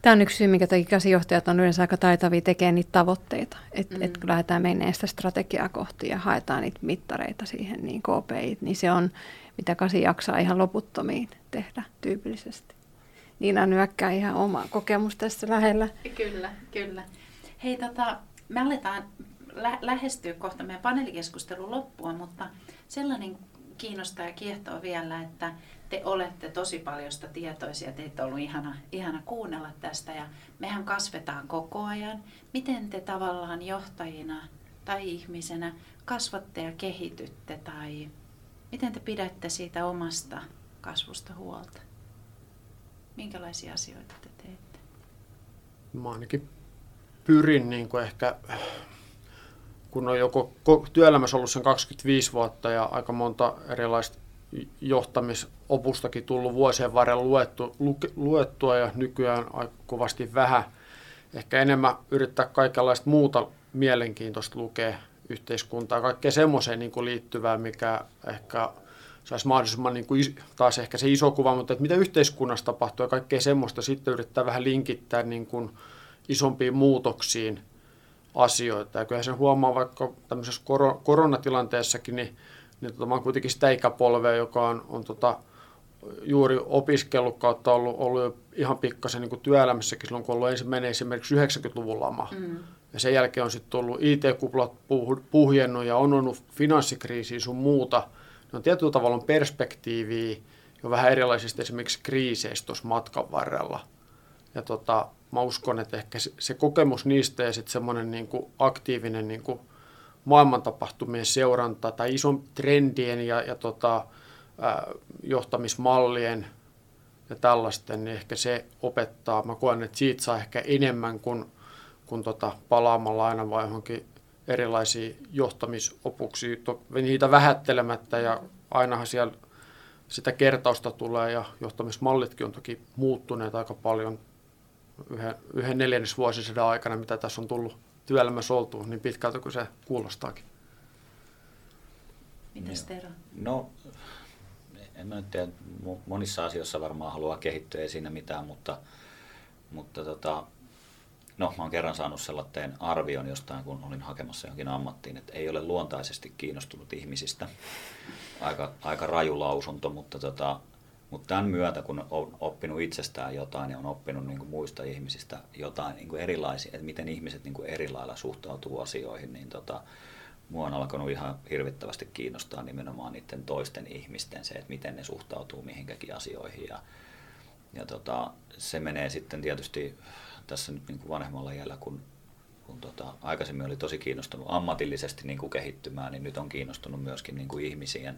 Tämä on yksi syy, minkä takia käsijohtajat on yleensä aika taitavia tekemään niitä tavoitteita. Että mm. et kun lähdetään menemään sitä strategiaa kohti ja haetaan niitä mittareita siihen, niin KPI, niin se on, mitä kasi jaksaa ihan loputtomiin tehdä tyypillisesti. Niina nyökkää ihan oma kokemus tässä lähellä. Kyllä, kyllä. Hei, tota, me aletaan lä- lähestyä kohta meidän paneelikeskustelun loppua, mutta sellainen kiinnostaa ja kiehtoo vielä, että te olette tosi paljon sitä tietoisia, teitä on ollut ihana, ihana kuunnella tästä ja mehän kasvetaan koko ajan. Miten te tavallaan johtajina tai ihmisenä kasvatte ja kehitytte tai miten te pidätte siitä omasta kasvusta huolta? Minkälaisia asioita te teette? Mä ainakin pyrin niin kuin ehkä, kun on joko työelämässä ollut sen 25 vuotta ja aika monta erilaista johtamisopustakin tullut vuosien varrella luettu, luke, luettua ja nykyään aika kovasti vähän. Ehkä enemmän yrittää kaikenlaista muuta mielenkiintoista lukea yhteiskuntaa, kaikkea semmoiseen niin kuin liittyvää, mikä ehkä saisi mahdollisimman niin kuin, taas ehkä se iso kuva, mutta että mitä yhteiskunnassa tapahtuu ja kaikkea semmoista, sitten yrittää vähän linkittää niin kuin, isompiin muutoksiin asioita. Ja kyllähän sen huomaa vaikka tämmöisessä kor- koronatilanteessakin, niin, niin tota, mä oon kuitenkin sitä ikäpolvea, joka on, on tota, juuri opiskellut kautta ollut, ollut jo ihan pikkasen niin työelämässäkin silloin, kun on ollut ensimmäinen esimerkiksi 90-luvun lama. Mm. Ja sen jälkeen on sitten tullut IT-kuplat puhjennut ja on ollut finanssikriisiä sun muuta. Ne on tietyllä tavalla on perspektiiviä jo vähän erilaisista esimerkiksi kriiseistä tuossa matkan varrella. Ja tota, mä uskon, että ehkä se, kokemus niistä ja sitten semmoinen niin aktiivinen niin kuin maailmantapahtumien seuranta tai ison trendien ja, ja tota, ää, johtamismallien ja tällaisten, niin ehkä se opettaa. Mä koen, että siitä saa ehkä enemmän kuin, kuin tota, palaamalla aina vai johonkin erilaisiin johtamisopuksiin, niitä vähättelemättä ja ainahan siellä sitä kertausta tulee ja johtamismallitkin on toki muuttuneet aika paljon yhden, yhden neljännesvuosisadan aikana, mitä tässä on tullut työelämässä oltu, niin pitkältä kuin se kuulostaakin. Mitäs Tero? No, en mä nyt tiedä, monissa asioissa varmaan haluaa kehittyä, ei siinä mitään, mutta, mutta tota, no, mä oon kerran saanut sellaisen arvion jostain, kun olin hakemassa johonkin ammattiin, että ei ole luontaisesti kiinnostunut ihmisistä. Aika, aika raju lausunto, mutta tota, mutta tämän myötä, kun on oppinut itsestään jotain ja on oppinut niin kuin muista ihmisistä jotain niin kuin erilaisia, että miten ihmiset niin kuin eri lailla suhtautuu asioihin, niin tota, mua on alkanut ihan hirvittävästi kiinnostaa nimenomaan niiden toisten ihmisten se, että miten ne suhtautuu mihinkäkin asioihin. Ja, ja tota, se menee sitten tietysti tässä nyt niin kuin vanhemmalla iällä, kun, kun tota, aikaisemmin oli tosi kiinnostunut ammatillisesti niin kuin kehittymään, niin nyt on kiinnostunut myöskin niin kuin ihmisien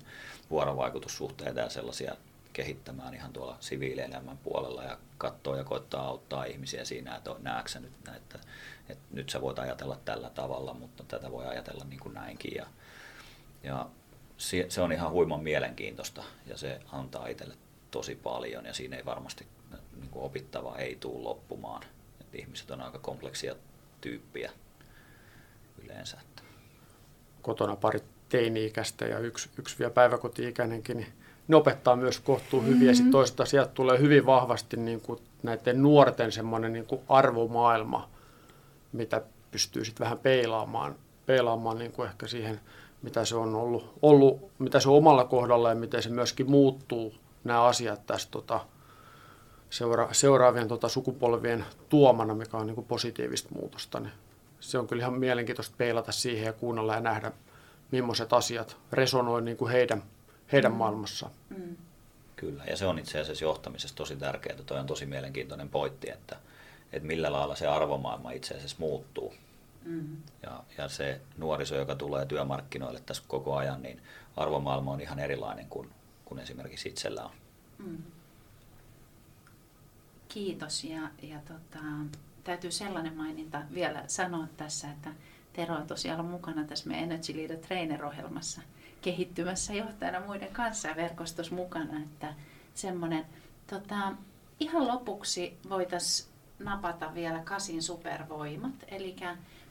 vuorovaikutussuhteita ja sellaisia kehittämään ihan tuolla siviilielämän puolella ja katsoo ja koittaa auttaa ihmisiä siinä, että näetkö nyt, että, että nyt sä voit ajatella tällä tavalla, mutta tätä voi ajatella niin kuin näinkin. Ja, ja se on ihan huiman mielenkiintoista ja se antaa itselle tosi paljon ja siinä ei varmasti niin kuin opittava ei tule loppumaan. Että ihmiset on aika kompleksia tyyppiä yleensä. Kotona pari teini-ikäistä ja yksi, yksi vielä päiväkoti-ikäinenkin, niin ne opettaa myös kohtuu hyvin mm-hmm. ja sitten toisaalta sieltä tulee hyvin vahvasti niin kuin näiden nuorten semmoinen niin kuin arvomaailma, mitä pystyy sitten vähän peilaamaan, peilaamaan niin kuin ehkä siihen, mitä se on ollut, ollut, mitä se on omalla kohdalla ja miten se myöskin muuttuu nämä asiat tästä tota, seura, seuraavien tota, sukupolvien tuomana, mikä on niin kuin positiivista muutosta. Niin se on kyllä ihan mielenkiintoista peilata siihen ja kuunnella ja nähdä, millaiset asiat resonoi niin kuin heidän heidän maailmassaan. Mm. Kyllä, ja se on itse asiassa johtamisessa tosi tärkeää. Tuo on tosi mielenkiintoinen pointti, että, että millä lailla se arvomaailma itse asiassa muuttuu. Mm. Ja, ja se nuoriso, joka tulee työmarkkinoille tässä koko ajan, niin arvomaailma on ihan erilainen kuin, kuin esimerkiksi itsellä on. Mm. Kiitos. Ja, ja tota, täytyy sellainen maininta vielä sanoa tässä, että Tero on tosiaan mukana tässä meidän Energy Leader Trainer-ohjelmassa – kehittymässä johtajana muiden kanssa ja verkostossa mukana. Että semmoinen, tota, ihan lopuksi voitaisiin napata vielä Kasin supervoimat. Eli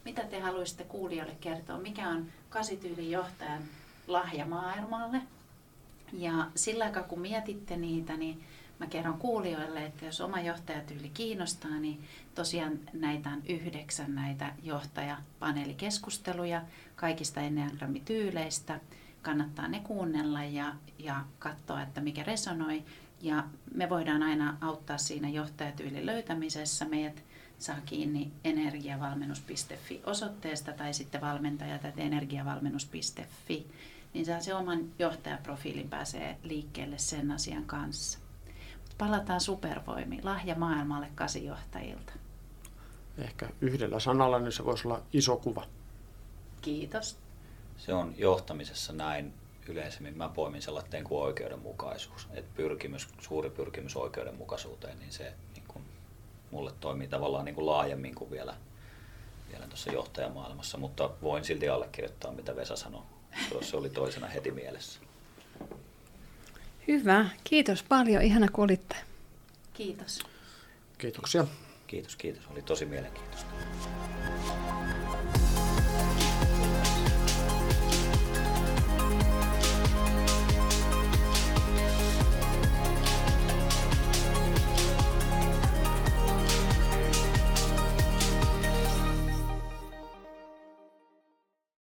mitä te haluaisitte kuulijoille kertoa, mikä on kasityylin johtajan lahja maailmalle. Ja sillä aikaa kun mietitte niitä, niin mä kerron kuulijoille, että jos oma johtajatyyli kiinnostaa, niin tosiaan näitä on yhdeksän näitä johtajapaneelikeskusteluja kaikista enneagrammityyleistä kannattaa ne kuunnella ja, ja katsoa, että mikä resonoi. Ja me voidaan aina auttaa siinä johtajatyylin löytämisessä. Meidät saa kiinni energiavalmennus.fi osoitteesta tai sitten valmentajat energiavalmennus.fi, niin saa se oman johtajaprofiilin pääsee liikkeelle sen asian kanssa. Palataan supervoimiin, lahja maailmalle kasijohtajilta. Ehkä yhdellä sanalla, niin se voisi olla iso kuva. Kiitos se on johtamisessa näin yleisemmin. Mä poimin sellainen kuin oikeudenmukaisuus. Et pyrkimys, suuri pyrkimys oikeudenmukaisuuteen, niin se niin kun, mulle toimii tavallaan niin kuin laajemmin kuin vielä, vielä tuossa johtajamaailmassa. Mutta voin silti allekirjoittaa, mitä Vesa sanoi. Se oli toisena heti mielessä. Hyvä. Kiitos paljon. Ihana kun olitte. Kiitos. Kiitoksia. Kiitos, kiitos. Oli tosi mielenkiintoista.